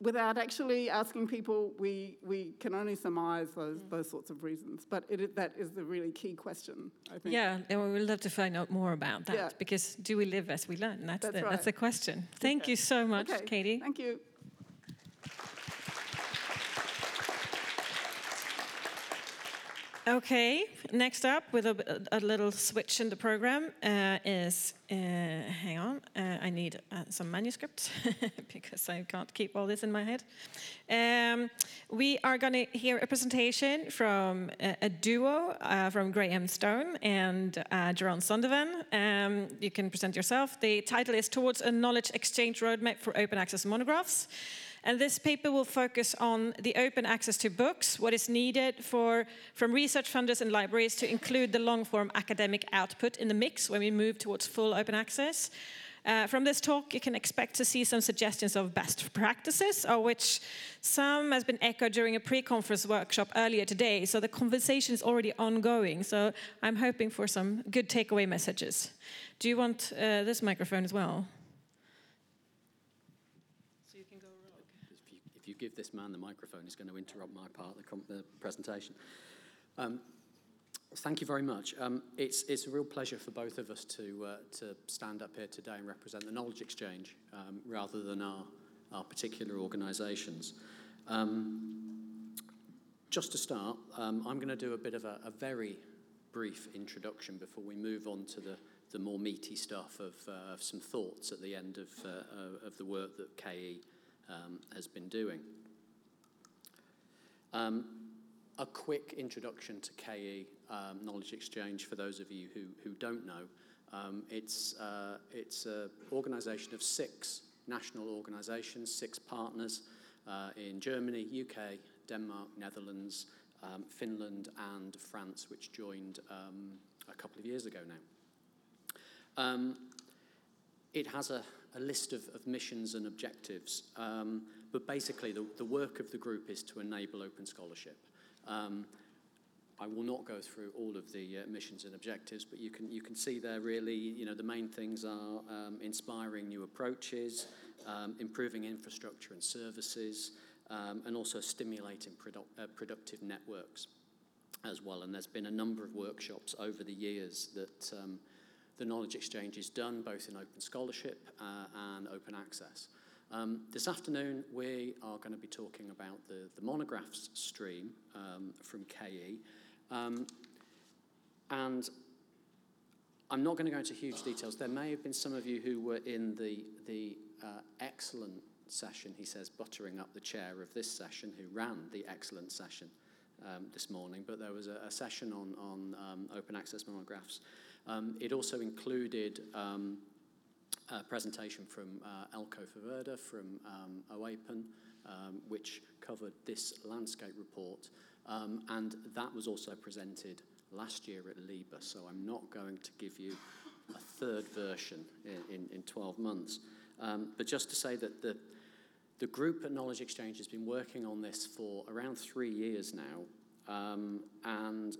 without actually asking people, we, we can only surmise those, mm. those sorts of reasons. But it, that is the really key question, I think. Yeah, and we would love to find out more about that yeah. because do we live as we learn? That's, that's the, right. that's the question. Thank okay. you so much, okay. Katie. Thank you. Okay, next up with a, a, little switch in the program uh, is, uh, hang on, uh, I need uh, some manuscripts because I can't keep all this in my head. Um, we are going to hear a presentation from a, a duo uh, from Graham Stone and uh, Jeroen Zondervan. Um, you can present yourself. The title is Towards a Knowledge Exchange Roadmap for Open Access Monographs. And this paper will focus on the open access to books, what is needed for, from research funders and libraries to include the long-form academic output in the mix when we move towards full open access. Uh, from this talk, you can expect to see some suggestions of best practices, of which some has been echoed during a pre-conference workshop earlier today. So the conversation is already ongoing. So I'm hoping for some good takeaway messages. Do you want uh, this microphone as well? Give this man the microphone, he's going to interrupt my part of the, the presentation. Um, thank you very much. Um, it's, it's a real pleasure for both of us to, uh, to stand up here today and represent the knowledge exchange um, rather than our, our particular organisations. Um, just to start, um, I'm going to do a bit of a, a, very brief introduction before we move on to the, the more meaty stuff of, uh, of some thoughts at the end of, uh, of the work that KE um, has been doing. Um, a quick introduction to KE um, Knowledge Exchange for those of you who, who don't know. Um, it's uh, it's an organisation of six national organisations, six partners uh, in Germany, UK, Denmark, Netherlands, um, Finland, and France, which joined um, a couple of years ago now. it has a a list of, of missions and objectives. Um, but basically, the, the work of the group is to enable open scholarship. Um, I will not go through all of the uh, missions and objectives, but you can you can see there really, you know, the main things are um, inspiring new approaches, um, improving infrastructure and services, um, and also stimulating produ- uh, productive networks as well. And there's been a number of workshops over the years that um, the knowledge exchange is done both in open scholarship uh, and open access. Um, this afternoon, we are going to be talking about the, the monographs stream um, from KE. Um, and I'm not going to go into huge details. There may have been some of you who were in the, the uh, excellent session, he says, buttering up the chair of this session, who ran the excellent session um, this morning. But there was a, a session on, on um, open access monographs um, it also included um, a presentation from uh, Eelco Ferwerda from um, OAPEN, um, which covered this landscape report. Um, and that was also presented last year at LIBER, so I'm not going to give you a third version in, in, in 12 months. Um, but just to say that the, the group at Knowledge Exchange has been working on this for around three years now, um, and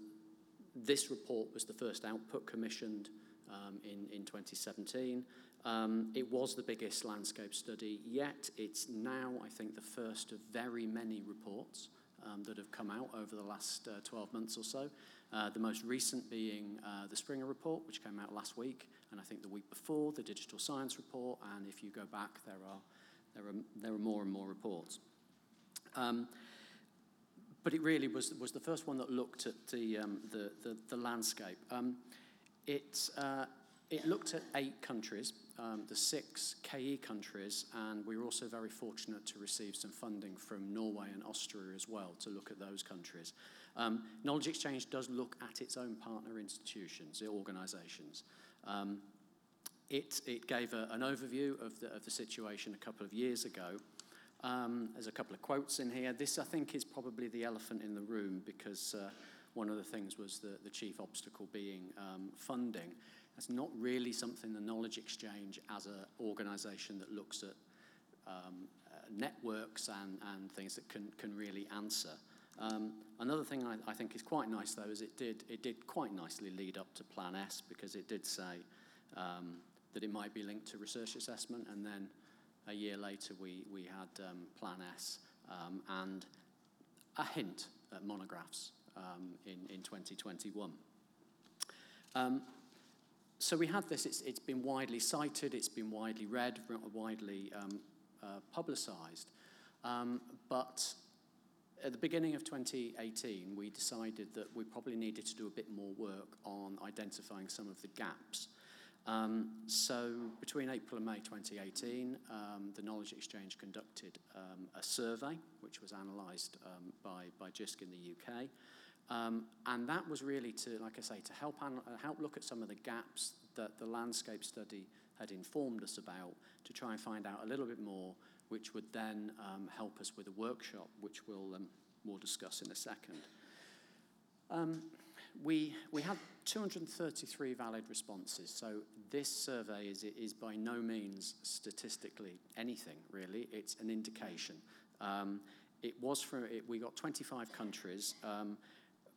this report was the first output commissioned um, in, in 2017. Um, it was the biggest landscape study yet. It's now, I think, the first of very many reports um, that have come out over the last uh, 12 months or so. Uh, the most recent being uh, the Springer report, which came out last week, and I think the week before, the Digital Science report, and if you go back, there are, there are, there are more and more reports. Um, but it really was, was the first one that looked at the, um, the, the, the, landscape. Um, it, uh, it looked at eight countries, um, the six KE countries, and we were also very fortunate to receive some funding from Norway and Austria as well to look at those countries. Um, Knowledge Exchange does look at its own partner institutions, the organisations. Um, it, it gave a, an overview of the, of the situation a couple of years ago. Um, there's a couple of quotes in here. This, I think, is probably the elephant in the room because uh, one of the things was the, the chief obstacle being um, funding. That's not really something the Knowledge Exchange as an organisation that looks at um, uh, networks and, and things that can, can really answer. Um, another thing I, I, think is quite nice, though, is it did, it did quite nicely lead up to Plan S because it did say um, that it might be linked to research assessment, and then a year later we, we had um, Plan S um, and a hint at monographs um, in, in 2021. Um, so we had this, it's, it's been widely cited, it's been widely read, widely uh, publicised, but at the beginning of 2018, we decided that we probably needed to do a bit more work on identifying some of the gaps. Um, so between April and May 2018, um, the Knowledge Exchange conducted um, a survey, which was analysed um, by, by JISC in the UK. Um, and that was really to, like I say, to help, help look at some of the gaps that the landscape study had informed us about to try and find out a little bit more which would then um, help us with a workshop, which we'll, we'll discuss in a second. Um, we, we had 233 valid responses, so this survey is, is by no means statistically anything, really. It's an indication. Um, it was from, it, we got 25 countries, um,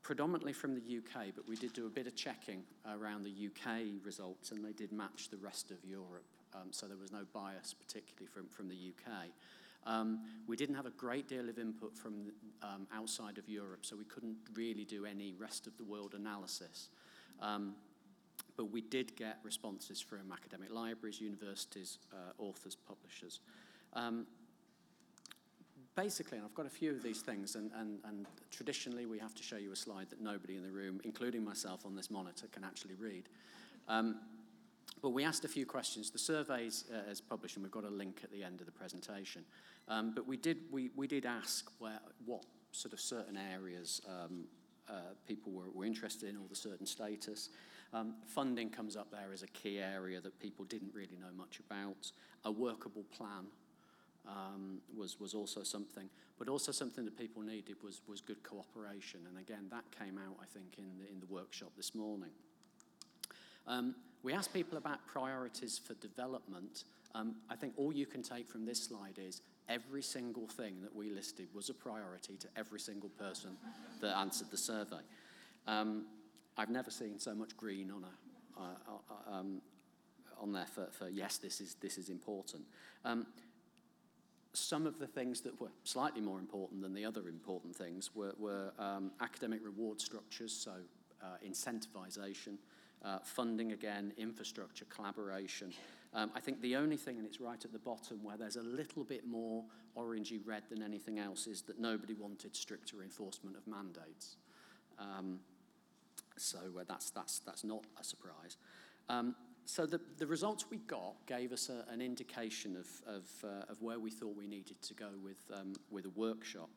predominantly from the UK, but we did do a bit of checking around the UK results, and they did match the rest of Europe um, so there was no bias, particularly from, from the UK. Um, we didn't have a great deal of input from um, outside of Europe, so we couldn't really do any rest of the world analysis. Um, but we did get responses from academic libraries, universities, uh, authors, publishers. Um, basically, and I've got a few of these things, and, and, and traditionally we have to show you a slide that nobody in the room, including myself on this monitor, can actually read. Um, but we asked a few questions. The survey uh, is published, and we've got a link at the end of the presentation. Um, but we did, we, we did ask where, what sort of certain areas um, uh, people were, were interested in, or the certain status. Um, funding comes up there as a key area that people didn't really know much about. A workable plan um, was, was also something, but also something that people needed was, was good cooperation. And again, that came out, I think, in the, in the workshop this morning. Um, we asked people about priorities for development. Um, I think all you can take from this slide is every single thing that we listed was a priority to every single person that answered the survey. Um, I've never seen so much green on a uh, uh, um, on there for, for, yes, this is this is important. Um, some of the things that were slightly more important than the other important things were, were um, academic reward structures, so uh, incentivization, uh, funding again, infrastructure, collaboration. Um, I think the only thing, and it's right at the bottom, where there's a little bit more orangey red than anything else, is that nobody wanted stricter enforcement of mandates. Um, so uh, that's, that's, that's not a surprise. Um, so the, the results we got gave us a, an indication of, of, uh, of where we thought we needed to go with, um, with a workshop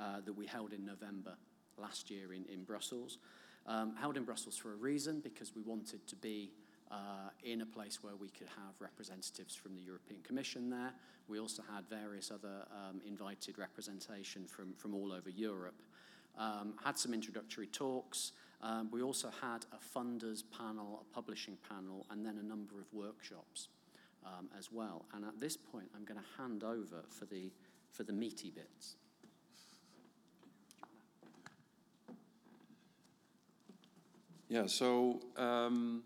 uh, that we held in November last year in, in Brussels. Um, held in Brussels for a reason, because we wanted to be uh, in a place where we could have representatives from the European Commission there. We also had various other um, invited representation from, from all over Europe. Um, had some introductory talks. Um, we also had a funders panel, a publishing panel, and then a number of workshops um, as well. And at this point, I'm going to hand over for the, for the meaty bits. Yeah, so um,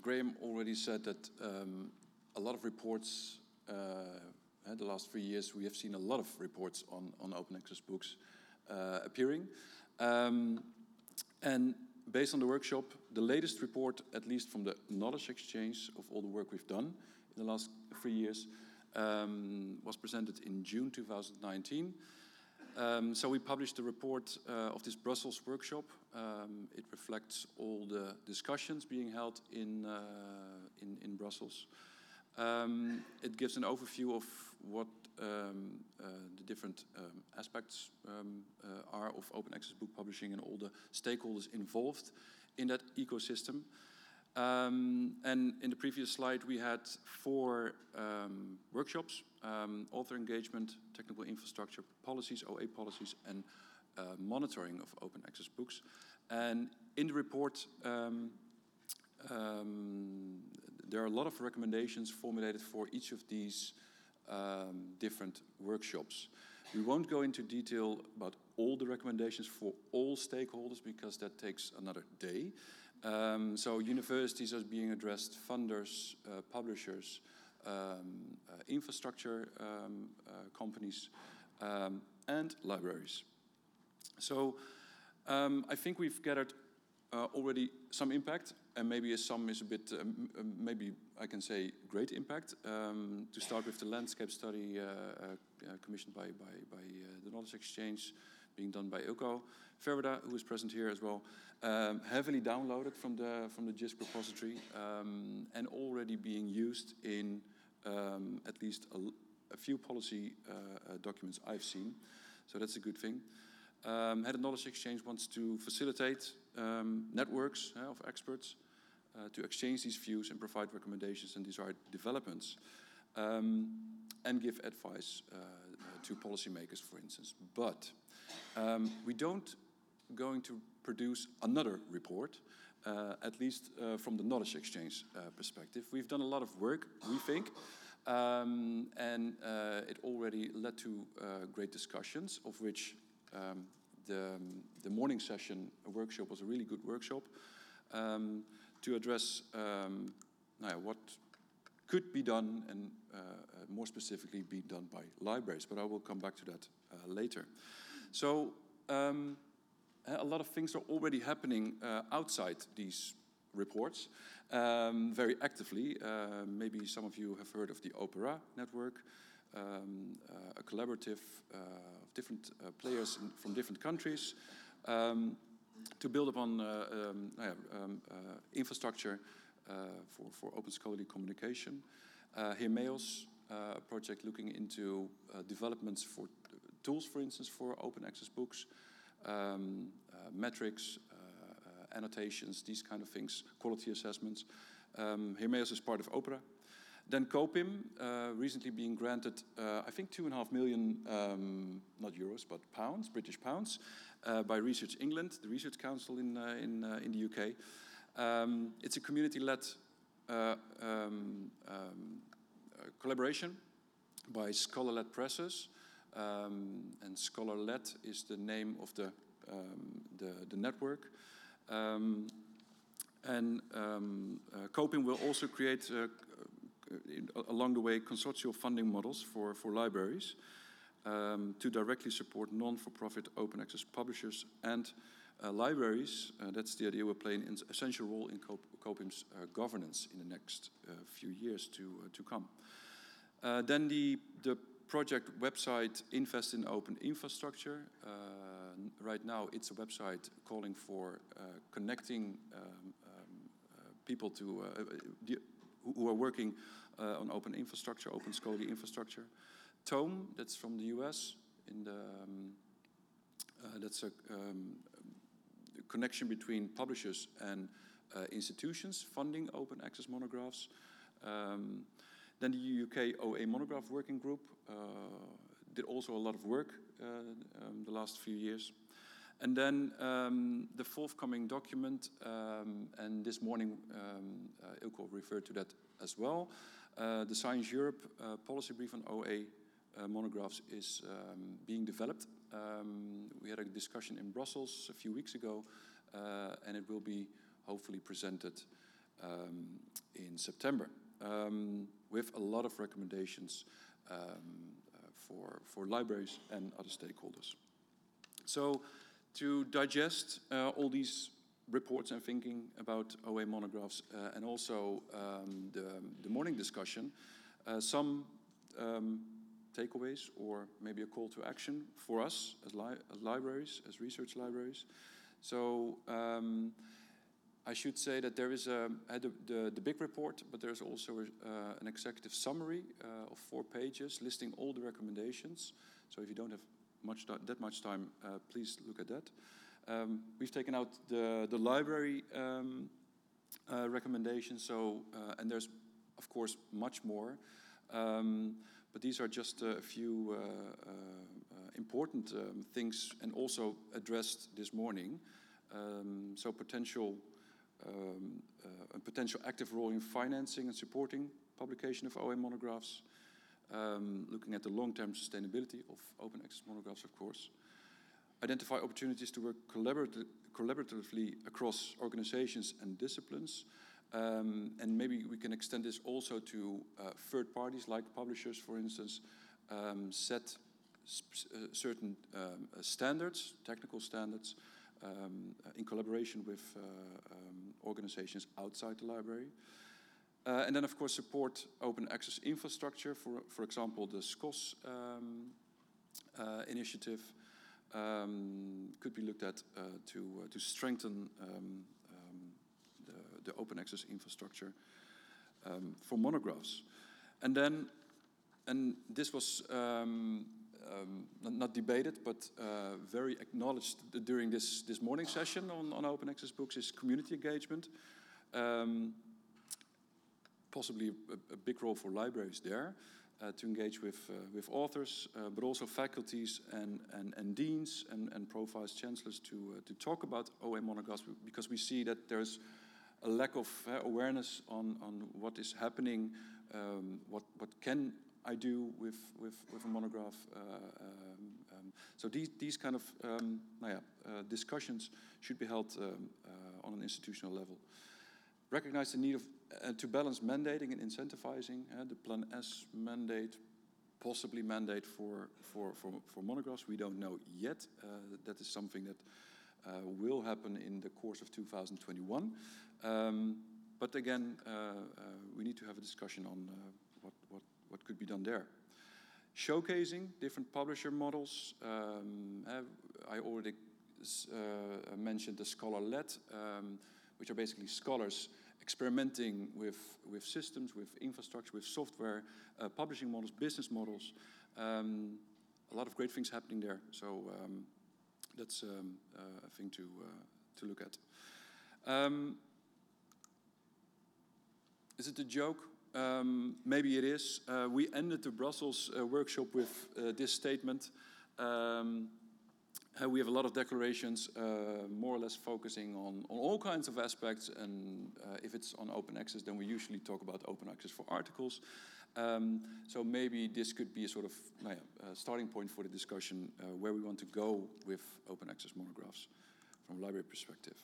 Graham already said that um, a lot of reports, uh, the last three years, we have seen a lot of reports on, on open access books uh, appearing. Um, and based on the workshop, the latest report, at least from the knowledge exchange of all the work we've done in the last three years, um, was presented in June 2019. Um, so we published a report uh, of this Brussels workshop. Um, it reflects all the discussions being held in, uh, in, in, Brussels. Um, it gives an overview of what um, uh, the different um, aspects um, uh, are of open access book publishing and all the stakeholders involved in that ecosystem. Um, and in the previous slide, we had four um, workshops, um, author engagement, technical infrastructure policies, OA policies, and uh, monitoring of open access books. And in the report, um, um, there are a lot of recommendations formulated for each of these um, different workshops. We won't go into detail about all the recommendations for all stakeholders because that takes another day. Um, so universities are being addressed, funders, uh, publishers, um, uh, infrastructure um, uh, companies, um, and libraries. So um, I think we've gathered uh, already some impact, and maybe some is a bit, um, maybe I can say great impact. to start with the landscape study uh, uh, commissioned by, by, by the Knowledge Exchange, being done by Eelco. Verda, who is present here as well, um, heavily downloaded from the from the JISC repository um, and already being used in um, at least a, a few policy uh, uh, documents I've seen. So that's a good thing. Um, Head Knowledge Exchange wants to facilitate um, networks uh, of experts uh, to exchange these views and provide recommendations and desired developments, um, and give advice uh, to policymakers, for instance. But um, we don't going to produce another report, uh, at least uh, from the knowledge exchange uh, perspective. We've done a lot of work, we think, um, and uh, it already led to uh, great discussions, of which um, the, the morning session workshop was a really good workshop um, to address um, what could be done and uh, more specifically be done by libraries, but I will come back to that later. So um, a lot of things are already happening uh, outside these reports um, very actively. Uh, maybe some of you have heard of the OPERAS Network, um, uh, a collaborative uh, of different uh, players in, from different countries um, to build upon uh, um, um, infrastructure for, for open scholarly communication. Uh, HIRMEOS, a project looking into developments for tools, for instance, for open access books, um, uh, metrics, uh, uh, annotations, these kind of things, quality assessments. Um, HIRMEOS is part of OPERAS. Then COPIM, uh, recently being granted, uh, I think, two and a half million, um, not euros, but pounds, British pounds, uh, by Research England, the Research Council in, in, in the UK. Um, it's a community led um, um, collaboration by scholar led presses. Um, and Scholar-led is the name of the, um, the, the, network. Um, and um, uh, COPIM will also create, uh, in, along the way, consortial funding models for, for libraries um, to directly support non-for-profit open access publishers and uh, libraries. Uh, that's the idea. We'll play an essential role in COPIM's uh, governance in the next uh, few years to, to come. then the, the project website Invest in Open Infrastructure. Uh, right now, it's a website calling for uh, connecting um, um, uh, people to uh, who are working uh, on open infrastructure, open scholarly infrastructure. Tome, that's from the US, in the um, uh, that's a um, connection between publishers and institutions funding open access monographs. Um, then the UK OA Monograph Working Group did also a lot of work uh, um, the last few years. And then um, the forthcoming document, um, and this morning um, uh, Eelco referred to that as well. Uh, the Science Europe uh, policy brief on OA uh, monographs is um, being developed. Um, we had a discussion in Brussels a few weeks ago, uh, and it will be hopefully presented um, in September with a lot of recommendations for, for libraries and other stakeholders. So to digest uh, all these reports and thinking about OA monographs uh, and also um, the, the, morning discussion, uh, some um, takeaways or maybe a call to action for us as, li as libraries, as research libraries. So um, I should say that there is a, the, the, the, big report, but there's also a, uh, an executive summary uh, of four pages listing all the recommendations. So if you don't have much that much time, uh, please look at that. Um, we've taken out the, the library um, uh, recommendations, so, uh, and there's, of course, much more. Um, but these are just a few uh, important um, things and also addressed this morning. Um, so potential um, uh, a potential active role in financing and supporting publication of OA monographs, um, looking at the long-term sustainability of open access monographs, of course. Identify opportunities to work collaboratively across organizations and disciplines. Um, and maybe we can extend this also to uh, third parties like publishers, for instance, um, set uh, certain um, uh, standards, technical standards, um, in collaboration with uh, um, organizations outside the library. Uh, and then, of course, support open access infrastructure, for, for example, the SCOSS um, uh, initiative um, could be looked at to, to strengthen um, the, the, open access infrastructure for monographs. And then, and this was um, not debated, but uh, very acknowledged during this, this morning session on, on open access books, is community engagement. Possibly a, a, big role for libraries there uh, to engage with, uh, with authors, uh, but also faculties and, and, and deans and, and profiles, chancellors to, uh, to talk about OA monographs because we see that there's a lack of uh, awareness on, on what is happening, um, what, what can I do with, with, with a monograph. Uh, um, um, so these, these kind of um, ja, discussions should be held um, on an institutional level recognize the need of, uh, to balance mandating and incentivizing. Uh, the Plan S mandate, possibly mandate for, for, for, for monographs, we don't know yet. Uh, that is something that uh, will happen in the course of 2021. Um, but again, uh, uh, we need to have a discussion on what, could be done there. Showcasing different publisher models. Um, I already mentioned the scholar-led. Um, which are basically scholars experimenting with, with systems, with infrastructure, with software, uh, publishing models, business models. Um, a lot of great things happening there. So um, that's um, uh, a thing to, uh, to look at. Um, is it a joke? Um, maybe it is. Uh, we ended the Brussels uh, workshop with uh, this statement. Um, uh, we have a lot of declarations, uh, more or less focusing on, on all kinds of aspects. And uh, if it's on open access, then we usually talk about open access for articles. Um, so maybe this could be a sort of starting point for the discussion where we want to go with open access monographs from a library perspective.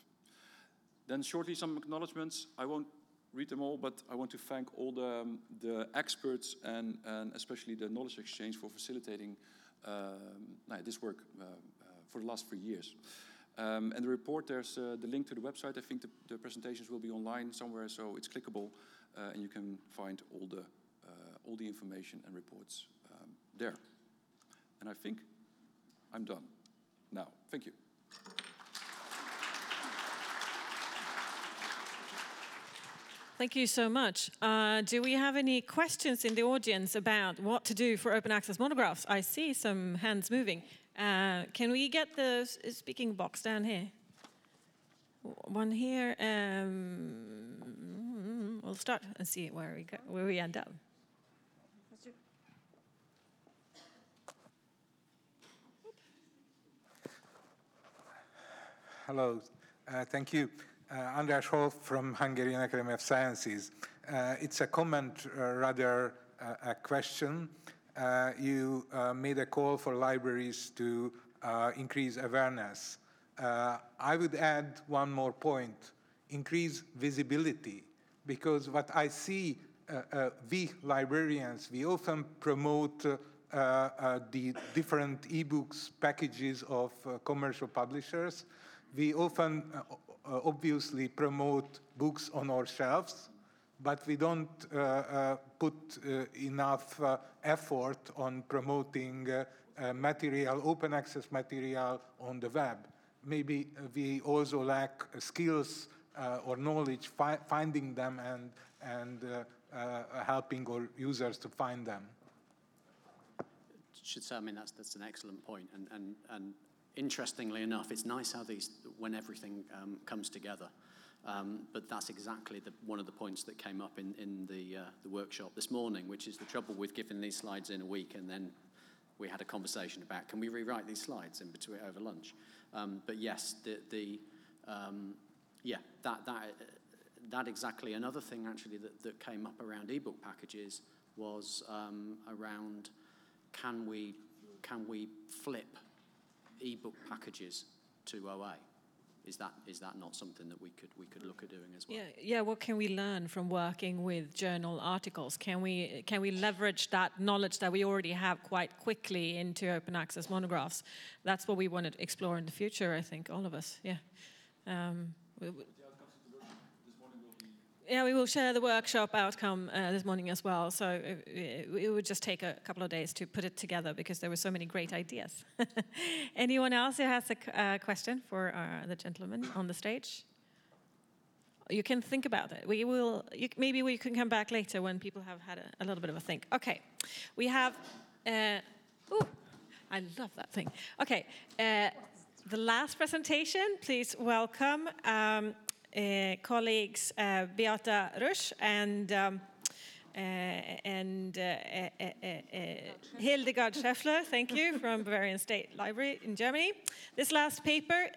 Then shortly some acknowledgements. I won't read them all, but I want to thank all the, um, the experts and, and especially the knowledge exchange for facilitating um, this work uh, for the last three years. Um, and the report, there's uh, the link to the website. I think the, the, presentations will be online somewhere, so it's clickable, uh, and you can find all the uh, all the information and reports um, there. And I think I'm done now. Thank you. Thank you so much. Uh, do we have any questions in the audience about what to do for open access monographs? I see some hands moving. Uh, can we get the speaking box down here? one here. Um, we'll start and see where we go, where we end up. Hello, uh, thank you. Uh, András Holl from Hungarian Academy of Sciences. Uh, it's a comment, uh, rather uh, a question. Uh, you made a call for libraries to increase awareness. I would add one more point, increase visibility, because what I see, we librarians, we often promote uh, uh, the different ebooks packages of uh, commercial publishers, we often uh, uh, obviously promote books on our shelves, but we don't uh, uh put uh, enough uh, effort on promoting material, open access material on the web. Maybe we also lack skills or knowledge fi finding them and, and helping our users to find them. Should say, I mean, that's, that's an excellent point. And, and, and interestingly enough, it's nice how these, when everything um, comes together. Um, but that's exactly the, one of the points that came up in, in the, uh, the workshop this morning, which is the trouble with giving these slides in a week and then we had a conversation about can we rewrite these slides in between over lunch. Um, but yes, the, the um, yeah, that, that, that exactly. Another thing actually that, that came up around ebook packages was um, around can we, can we flip e-book packages to OA. Is that is that not something that we could we could look at doing as well? Yeah, yeah. What can we learn from working with journal articles? Can we can we leverage that knowledge that we already have quite quickly into open access monographs? That's what we want to explore in the future. I think all of us. Yeah. Um, we, yeah, we will share the workshop outcome uh, this morning as well. So it, it, would just take a couple of days to put it together because there were so many great ideas. Anyone else who has a uh, question for uh, the gentleman on the stage? You can think about it. We will. You, maybe we can come back later when people have had a, a little bit of a think. Okay, we have. Uh, ooh, I love that thing. Okay, uh, the last presentation. Please welcome. Um, uh, Eh, colleagues uh, Beate Rusch and um, uh, and Hildegard Scheffler, thank you, from Bavarian State Library in Germany. This last paper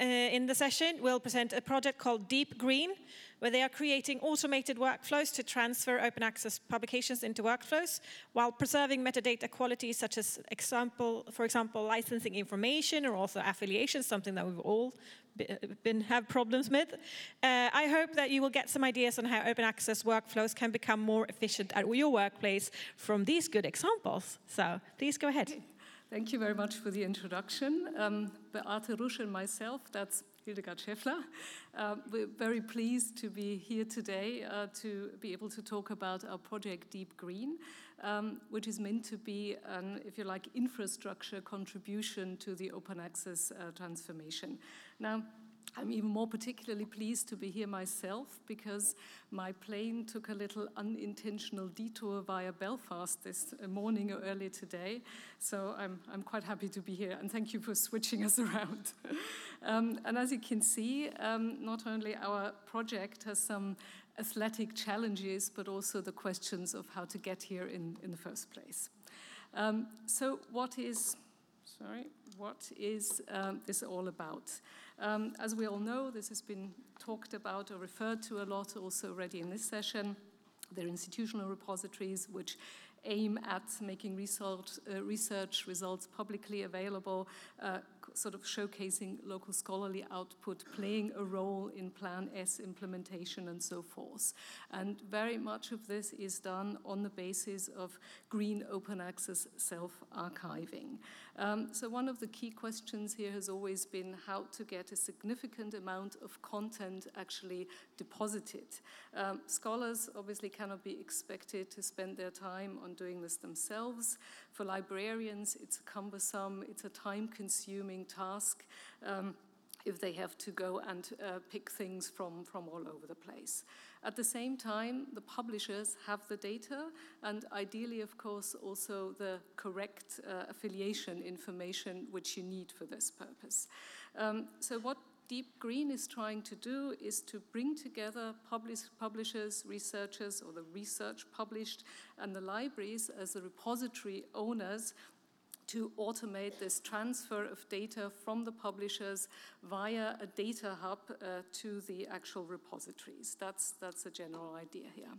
in the session will present a project called Deep Green, where they are creating automated workflows to transfer open access publications into workflows while preserving metadata quality such as example, for example, licensing information or also affiliation, something that we've all been have problems with. Uh, I hope that you will get some ideas on how open access workflows can become more efficient at your workplace from these good examples. So please go ahead. Thank you very much for the introduction. Um, Beate Rusch and myself, that's Hildegard Scheffler. Uh, we're very pleased to be here today uh, to be able to talk about our project Deep Green um, which is meant to be an, if you like, infrastructure contribution to the open access uh, transformation. Now, I'm even more particularly pleased to be here myself because my plane took a little unintentional detour via Belfast this morning or earlier today. So I'm, I'm quite happy to be here and thank you for switching us around. um, and as you can see, um, not only our project has some athletic challenges, but also the questions of how to get here in, in the first place. Um, so, what is, sorry, what is um, this all about? Um, as we all know, this has been talked about or referred to a lot also already in this session. There are institutional repositories which aim at making research, uh, research results publicly available, uh, sort of showcasing local scholarly output, playing a role in Plan S implementation and so forth. And very much of this is done on the basis of green open access self-archiving. Um, so one of the key questions here has always been how to get a significant amount of content actually deposited. Um, scholars obviously cannot be expected to spend their time on doing this themselves. For librarians, it's a cumbersome, it's a time-consuming task. Um, if they have to go and uh, pick things from, from all over the place. At the same time, the publishers have the data and ideally, of course, also the correct uh, affiliation information which you need for this purpose. Um, so what Deep Green is trying to do is to bring together publish, publishers, researchers, or the research published, and the libraries as the repository owners to automate this transfer of data from the publishers via a data hub uh, to the actual repositories. That's, that's a general idea here.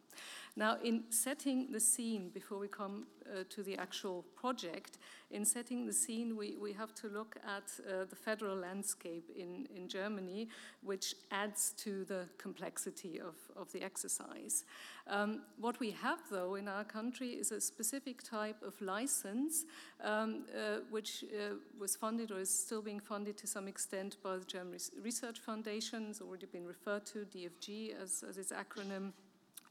Now, in setting the scene, before we come uh, to the actual project, in setting the scene, we, we have to look at uh, the federal landscape in, in Germany, which adds to the complexity of, of the exercise. Um, what we have, though, in our country is a specific type of license um, uh, which uh, was funded or is still being funded to some extent by the German Research Foundation. It's already been referred to, DFG as, as its acronym.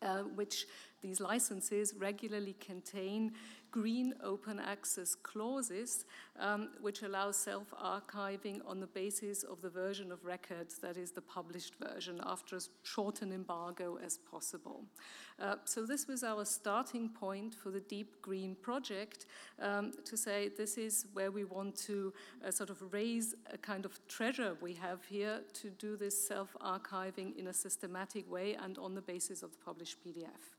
Uh, which these licenses regularly contain green open access clauses, um, which allow self archiving on the basis of the version of record that is the published version after as short an embargo as possible. Uh, so, this was our starting point for the Deep Green project um, to say this is where we want to uh, sort of raise a kind of treasure we have here to do this self archiving in a systematic way and on the basis of the published PDF.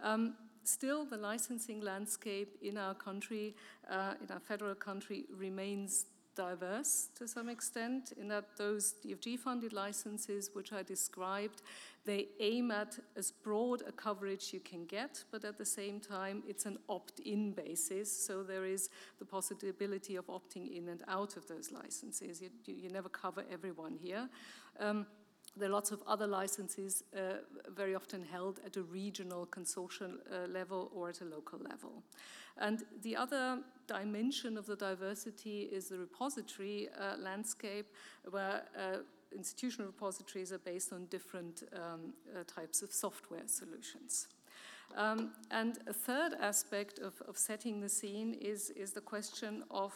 Um, still, the licensing landscape in our country, uh, in our federal country, remains diverse to some extent, in that those DFG funded licenses, which I described, they aim at as broad a coverage you can get, but at the same time, it's an opt in basis. So there is the possibility of opting in and out of those licenses. You, you never cover everyone here. Um, there are lots of other licenses uh, very often held at a regional consortium uh, level or at a local level. And the other dimension of the diversity is the repository uh, landscape, where uh, institutional repositories are based on different um, uh, types of software solutions. Um, and a third aspect of, of setting the scene is, is the question of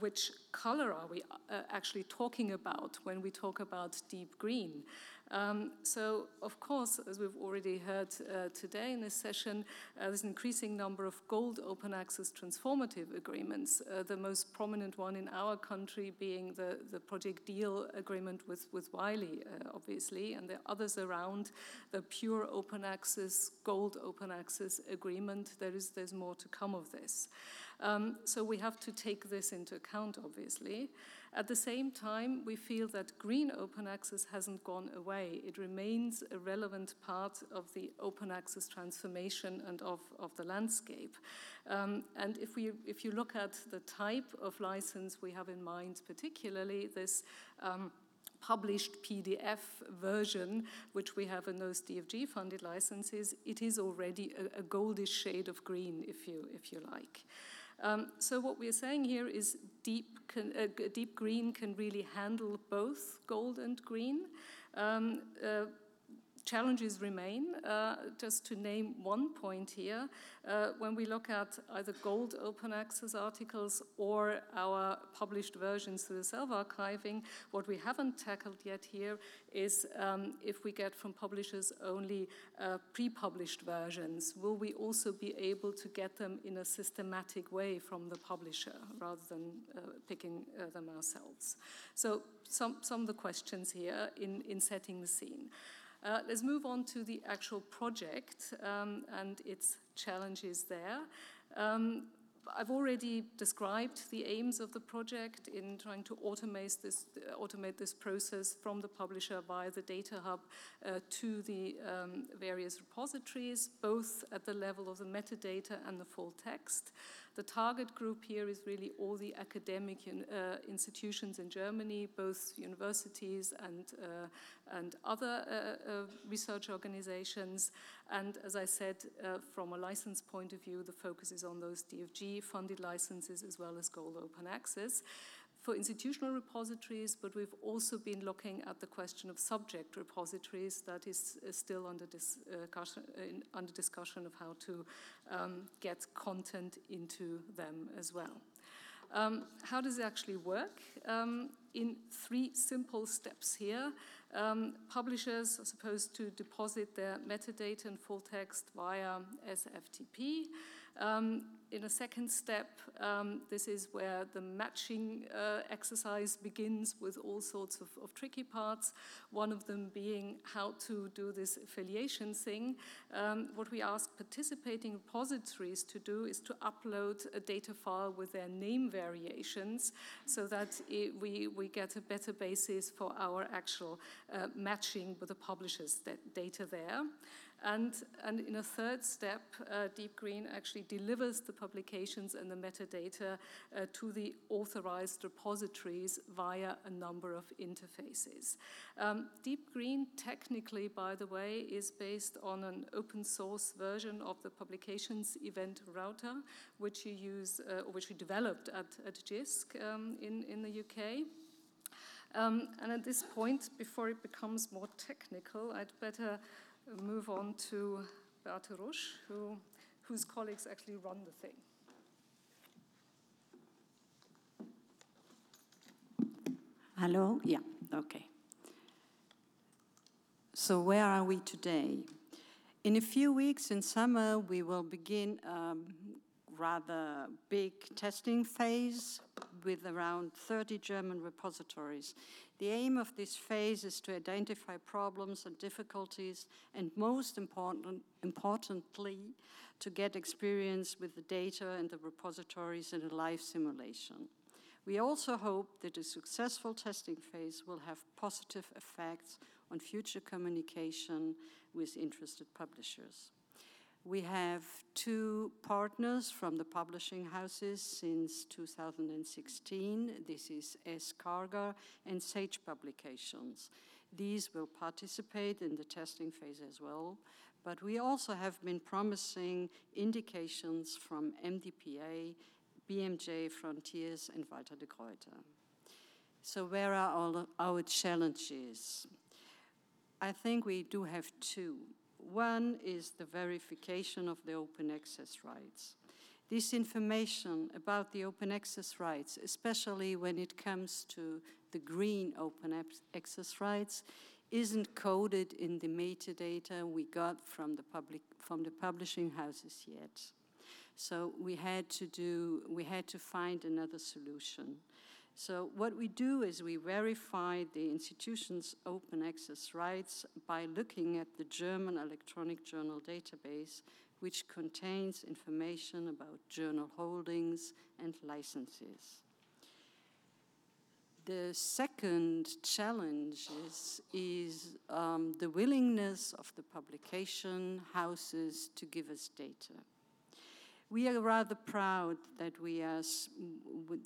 which color are we uh, actually talking about when we talk about deep green. Um, so, of course, as we've already heard uh, today in this session, uh, there's an increasing number of gold open access transformative agreements. Uh, the most prominent one in our country being the, the Project Deal agreement with, with Wiley, uh, obviously, and there are others around. The pure open access, gold open access agreement, there is, there's more to come of this. Um, so we have to take this into account, obviously. At the same time, we feel that green open access hasn't gone away. It remains a relevant part of the open access transformation and of, of the landscape. Um, and if, we, if you look at the type of license we have in mind, particularly this um, published PDF version, which we have in those DFG funded licenses, it is already a, a goldish shade of green, if you, if you like. Um, so what we're saying here is deep, can, uh, deep green can really handle both gold and green. Um, uh, challenges remain. Uh, just to name one point here, uh, when we look at either gold open access articles or our published versions through the self-archiving, what we haven't tackled yet here is um, if we get from publishers only uh, pre-published versions, will we also be able to get them in a systematic way from the publisher rather than uh, picking uh, them ourselves? So some, some of the questions here in, in setting the scene. Uh, let's move on to the actual project um, and its challenges there. Um, I've already described the aims of the project in trying to automate this, automate this process from the publisher via the data hub uh, to the um, various repositories, both at the level of the metadata and the full text. The target group here is really all the academic uh, institutions in Germany, both universities and, uh, and other uh, uh research organizations. And as I said, uh, from a license point of view, the focus is on those DFG funded licenses as well as Gold Open Access for institutional repositories, but we've also been looking at the question of subject repositories that is, is still under, discussion, uh, in, under discussion of how to um, get content into them as well. Um, how does it actually work? Um, in three simple steps here. Um, publishers are supposed to deposit their metadata and full text via SFTP. Um, in a second step, um, this is where the matching uh, exercise begins with all sorts of, of, tricky parts. One of them being how to do this affiliation thing. Um, what we ask participating repositories to do is to upload a data file with their name variations so that it, we, we get a better basis for our actual uh, matching with the publisher's data there. And, and in a third step, uh, Deep Green actually delivers the publications and the metadata uh, to the authorized repositories via a number of interfaces. Um, Deep Green, technically, by the way, is based on an open source version of the publications event router, which you use, uh, or which we developed at, at JISC um, in, in the UK. Um, and at this point, before it becomes more technical, I'd better move on to Beate Rusch, who, whose colleagues actually run the thing. Hello? Yeah, okay. So, where are we today? In a few weeks in summer, we will begin a rather big testing phase with around 30 German repositories the aim of this phase is to identify problems and difficulties, and most important, importantly, to get experience with the data and the repositories in a live simulation. We also hope that a successful testing phase will have positive effects on future communication with interested publishers. We have two partners from the publishing houses since 2016. This is S. Karger and Sage Publications. These will participate in the testing phase as well, but we also have been promising indications from MDPI, BMJ Frontiers, and Walter de Gruyter. So, where are all our challenges? I think we do have two. One is the verification of the open access rights. This information about the open access rights, especially when it comes to the green open access rights, isn't coded in the metadata we got from the public from the publishing houses yet. So we had to do we had to find another solution. So what we do is we verify the institution's open access rights by looking at the German electronic journal database, which contains information about journal holdings and licenses. The second challenge is, is um, the willingness of the publication houses to give us data. We are rather proud that we, are,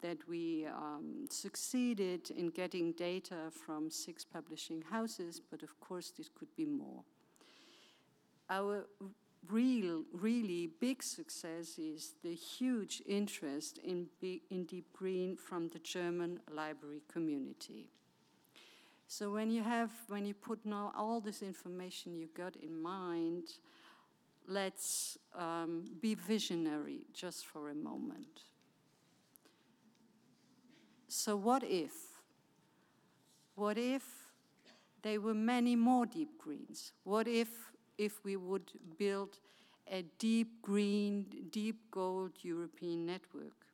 that we um, succeeded in getting data from six publishing houses, but of course, this could be more. Our real, really big success is the huge interest in, in Deep Green from the German library community. So when you have, when you put now all this information you got in mind, let's um, be visionary just for a moment. So, what if? What if there were many more deep greens? What if, if we would build a deep green, deep gold European network?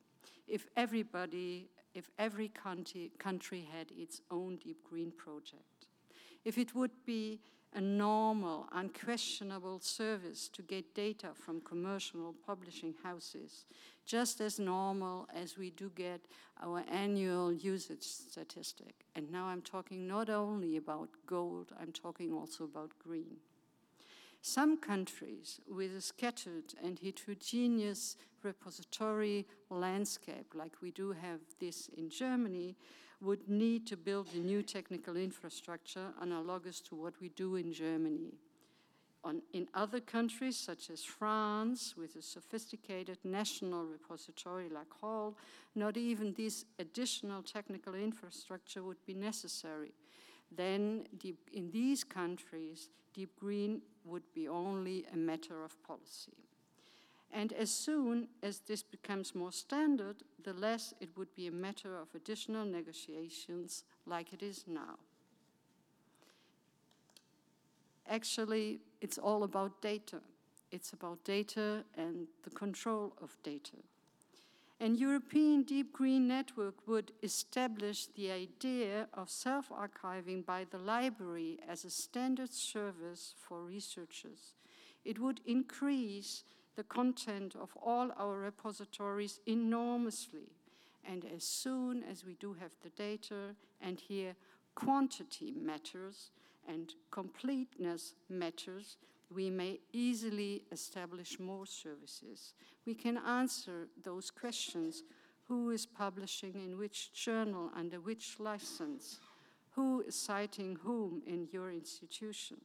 If everybody, if every country, country had its own deep green project? If it would be a normal, unquestionable service to get data from commercial publishing houses, just as normal as we do get our annual usage statistic. And now I'm talking not only about gold, I'm talking also about green. Some countries with a scattered and heterogeneous repository landscape, like we do have this in Germany, would need to build a new technical infrastructure analogous to what we do in Germany. On, in other countries, such as France, with a sophisticated national repository like HAL, not even this additional technical infrastructure would be necessary. Then, deep, in these countries, deep green would be only a matter of policy. And as soon as this becomes more standard, the less it would be a matter of additional negotiations like it is now. Actually, it's all about data. It's about data and the control of data. And European Deep Green Network would establish the idea of self-archiving by the library as a standard service for researchers. It would increase the content of all our repositories enormously. And as soon as we do have the data, and here quantity matters and completeness matters, we may easily establish more services. We can answer those questions who is publishing in which journal, under which license, who is citing whom in your institution.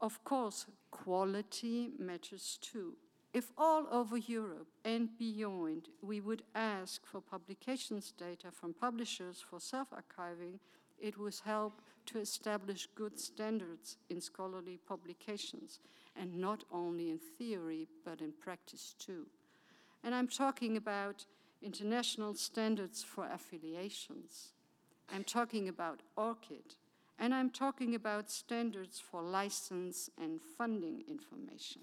Of course, quality matters too. If all over Europe and beyond we would ask for publications data from publishers for self archiving, it would help to establish good standards in scholarly publications, and not only in theory, but in practice too. And I'm talking about international standards for affiliations. I'm talking about ORCID, and I'm talking about standards for license and funding information.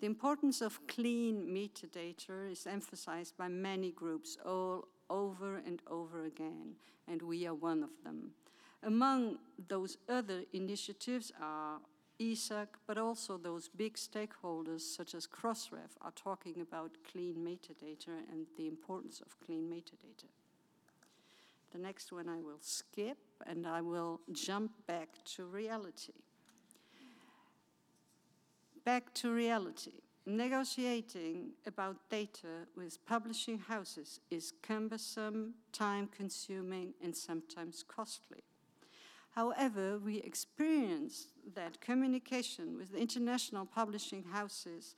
The importance of clean metadata is emphasized by many groups all over and over again, and we are one of them. Among those other initiatives are ESAC, but also those big stakeholders such as Crossref are talking about clean metadata and the importance of clean metadata. The next one I will skip and I will jump back to reality. Back to reality. Negotiating about data with publishing houses is cumbersome, time consuming, and sometimes costly. However, we experience that communication with international publishing houses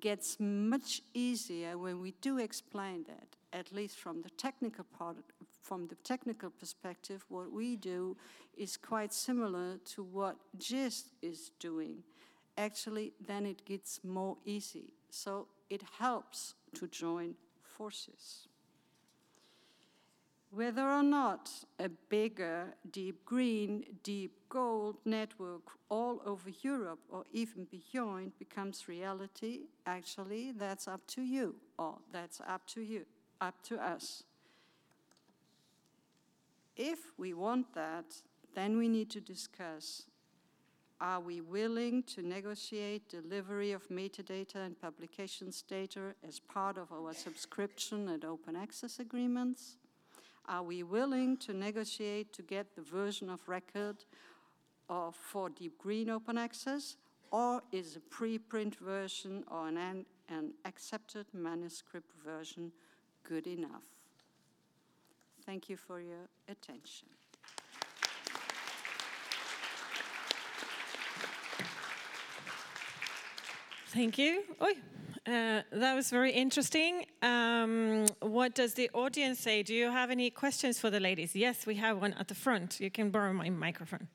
gets much easier when we do explain that, at least from the technical part, from the technical perspective, what we do is quite similar to what JISC is doing actually then it gets more easy. So it helps to join forces. Whether or not a bigger deep green, deep gold network all over Europe or even beyond becomes reality, actually, that's up to you, or that's up to you, up to us. If we want that, then we need to discuss are we willing to negotiate delivery of metadata and publications data as part of our subscription and open access agreements? Are we willing to negotiate to get the version of record of, for Deep Green Open Access? Or is a preprint version or an, an accepted manuscript version good enough? Thank you for your attention. Thank you. Oi. Uh, that was very interesting. Um, what does the audience say? Do you have any questions for the ladies? Yes, we have one at the front. You can borrow my microphone.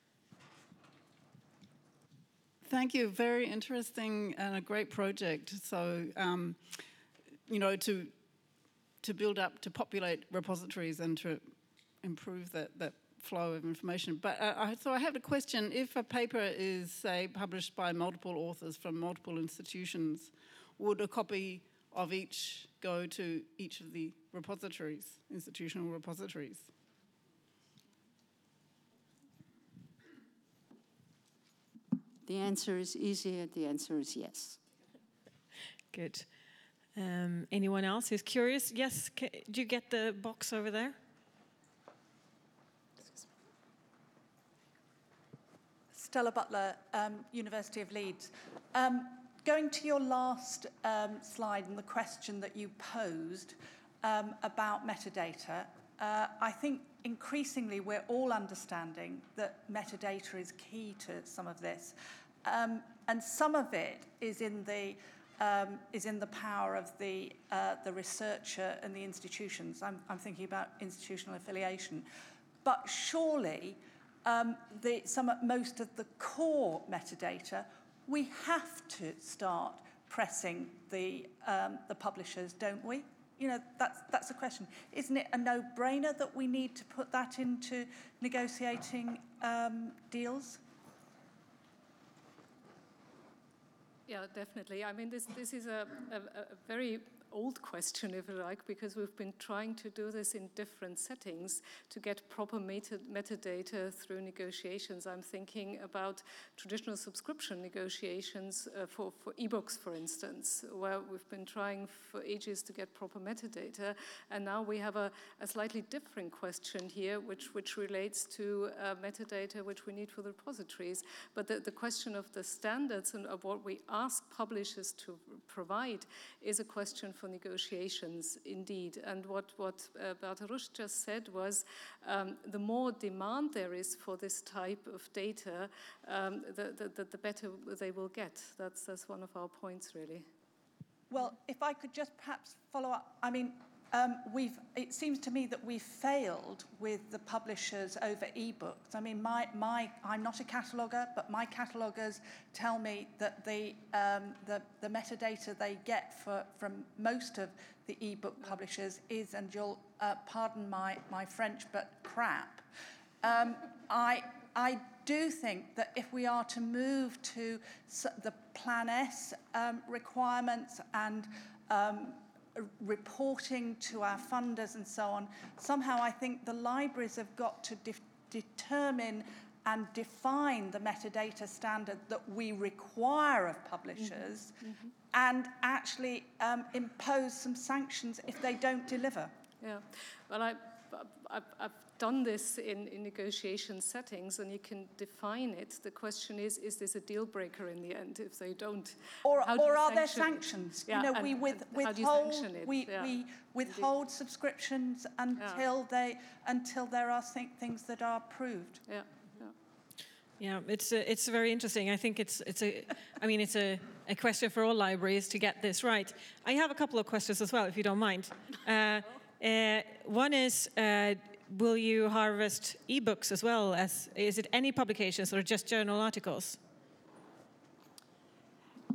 Thank you. Very interesting and a great project. So, um, you know, to to build up, to populate repositories and to improve that, that flow of information. But uh, so I have a question. If a paper is, say, published by multiple authors from multiple institutions, would a copy of each go to each of the repositories, institutional repositories? The answer is easier. The answer is yes. Good. Um, anyone else who's curious? Yes, do you get the box over there? Stella Butler, um, University of Leeds. Um, going to your last um, slide and the question that you posed um, about metadata, uh, I think increasingly we're all understanding that metadata is key to some of this. Um, and some of it is in the um, is in the power of the, uh, the researcher and the institutions. I'm, I'm thinking about institutional affiliation. But surely um, the, some, most of the core metadata, we have to start pressing the, um, the publishers, don't we? You know, that's, that's a question. Isn't it a no-brainer that we need to put that into negotiating um, deals? Yeah, definitely. I mean, this, this is a, a, a very old question, if you like, because we've been trying to do this in different settings to get proper meta metadata through negotiations. I'm thinking about traditional subscription negotiations uh, for, for ebooks, for instance, where we've been trying for ages to get proper metadata. And now we have a, a slightly different question here, which, which relates to uh, metadata which we need for the repositories. But the, the question of the standards and of what we ask publishers to provide is a question for negotiations, indeed. And what, what uh, Beate just said was um, the more demand there is for this type of data, um, the, the, the better they will get. That's, that's one of our points, really. Well, if I could just perhaps follow up, I mean, um, we've, it seems to me that we've failed with the publishers over ebooks. I mean, my, my, I'm not a cataloger, but my catalogers tell me that the, um, the, the metadata they get for, from most of the ebook publishers is, and you'll uh, pardon my, my French, but crap. Um, I, I do think that if we are to move to the Plan S um, requirements and um, reporting to our funders and so on, somehow I think the libraries have got to de determine and define the metadata standard that we require of publishers mm -hmm. and actually um, impose some sanctions if they don't deliver. Yeah, well, I, I've, I've done this in, in negotiation settings and you can define it. The question is, is this a deal breaker in the end if they don't? Or, or are there sanctions? Yeah, you know, we with, withhold, we, yeah. we withhold Indeed. subscriptions until, yeah. they, until there are things that are proved. Yeah. Yeah, it's uh, it's very interesting. I think it's it's a, I mean it's a, a question for all libraries to get this right. I have a couple of questions as well, if you don't mind. Uh, uh, one is, uh, will you harvest ebooks as well as is it any publications or just journal articles?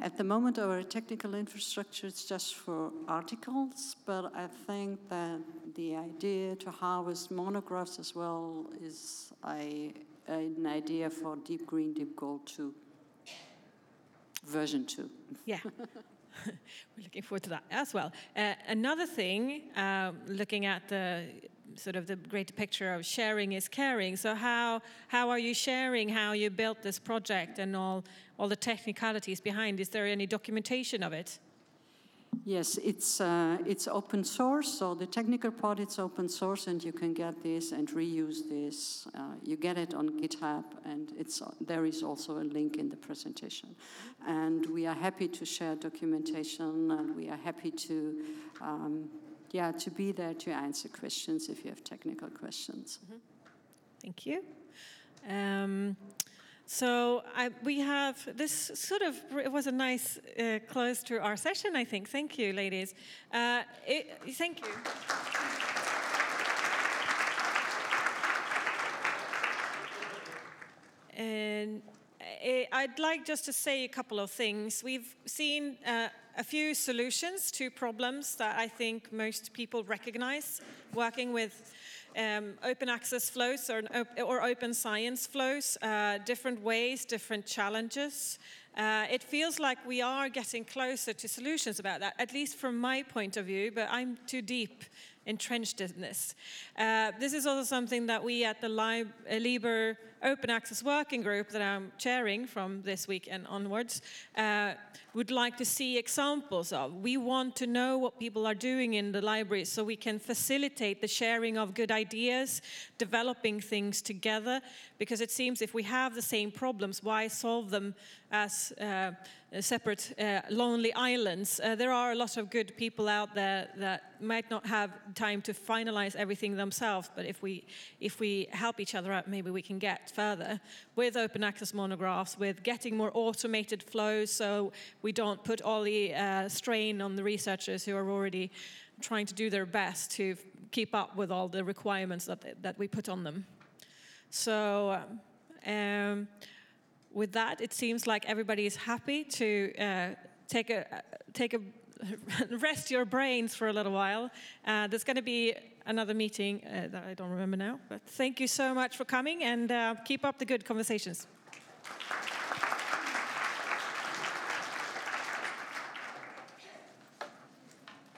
At the moment, our technical infrastructure is just for articles, but I think that the idea to harvest monographs as well is a, an idea for Deep Green, Deep Gold 2, version 2. Yeah. We're looking forward to that as well. Uh, another thing, um, looking at the sort of the greater picture of sharing is caring. So how how are you sharing how you built this project and all all the technicalities behind? Is there any documentation of it? Yes, it's uh, it's open source. So the technical part it's open source, and you can get this and reuse this. Uh, you get it on GitHub, and it's there is also a link in the presentation. And we are happy to share documentation, and we are happy to. Um, yeah, to be there to answer questions if you have technical questions. Mm -hmm. Thank you. Um, so I, we have this sort of, it was a nice uh, close to our session, I think. Thank you, ladies. Uh, it, thank you. And I'd like just to say a couple of things. We've seen uh, a few solutions to problems that I think most people recognize working with um, open access flows or, or, open science flows, uh, different ways, different challenges. Uh, it feels like we are getting closer to solutions about that, at least from my point of view, but I'm too deep entrenched in this. Uh, this is also something that we at the Lib uh, Liber Open Access Working Group that I'm chairing from this week and onwards uh, would like to see examples of. We want to know what people are doing in the libraries so we can facilitate the sharing of good ideas, developing things together, because it seems if we have the same problems, why solve them as uh, separate uh, lonely islands? Uh, there are a lot of good people out there that might not have time to finalize everything themselves, but if we, if we help each other out, maybe we can get further with open access monographs, with getting more automated flows so we don't put all the uh, strain on the researchers who are already trying to do their best to keep up with all the requirements that, that we put on them. So um, with that, it seems like everybody is happy to uh, take a take a rest your brains for a little while. Uh, there's going to be another meeting uh, that I don't remember now. But thank you so much for coming and uh, keep up the good conversations.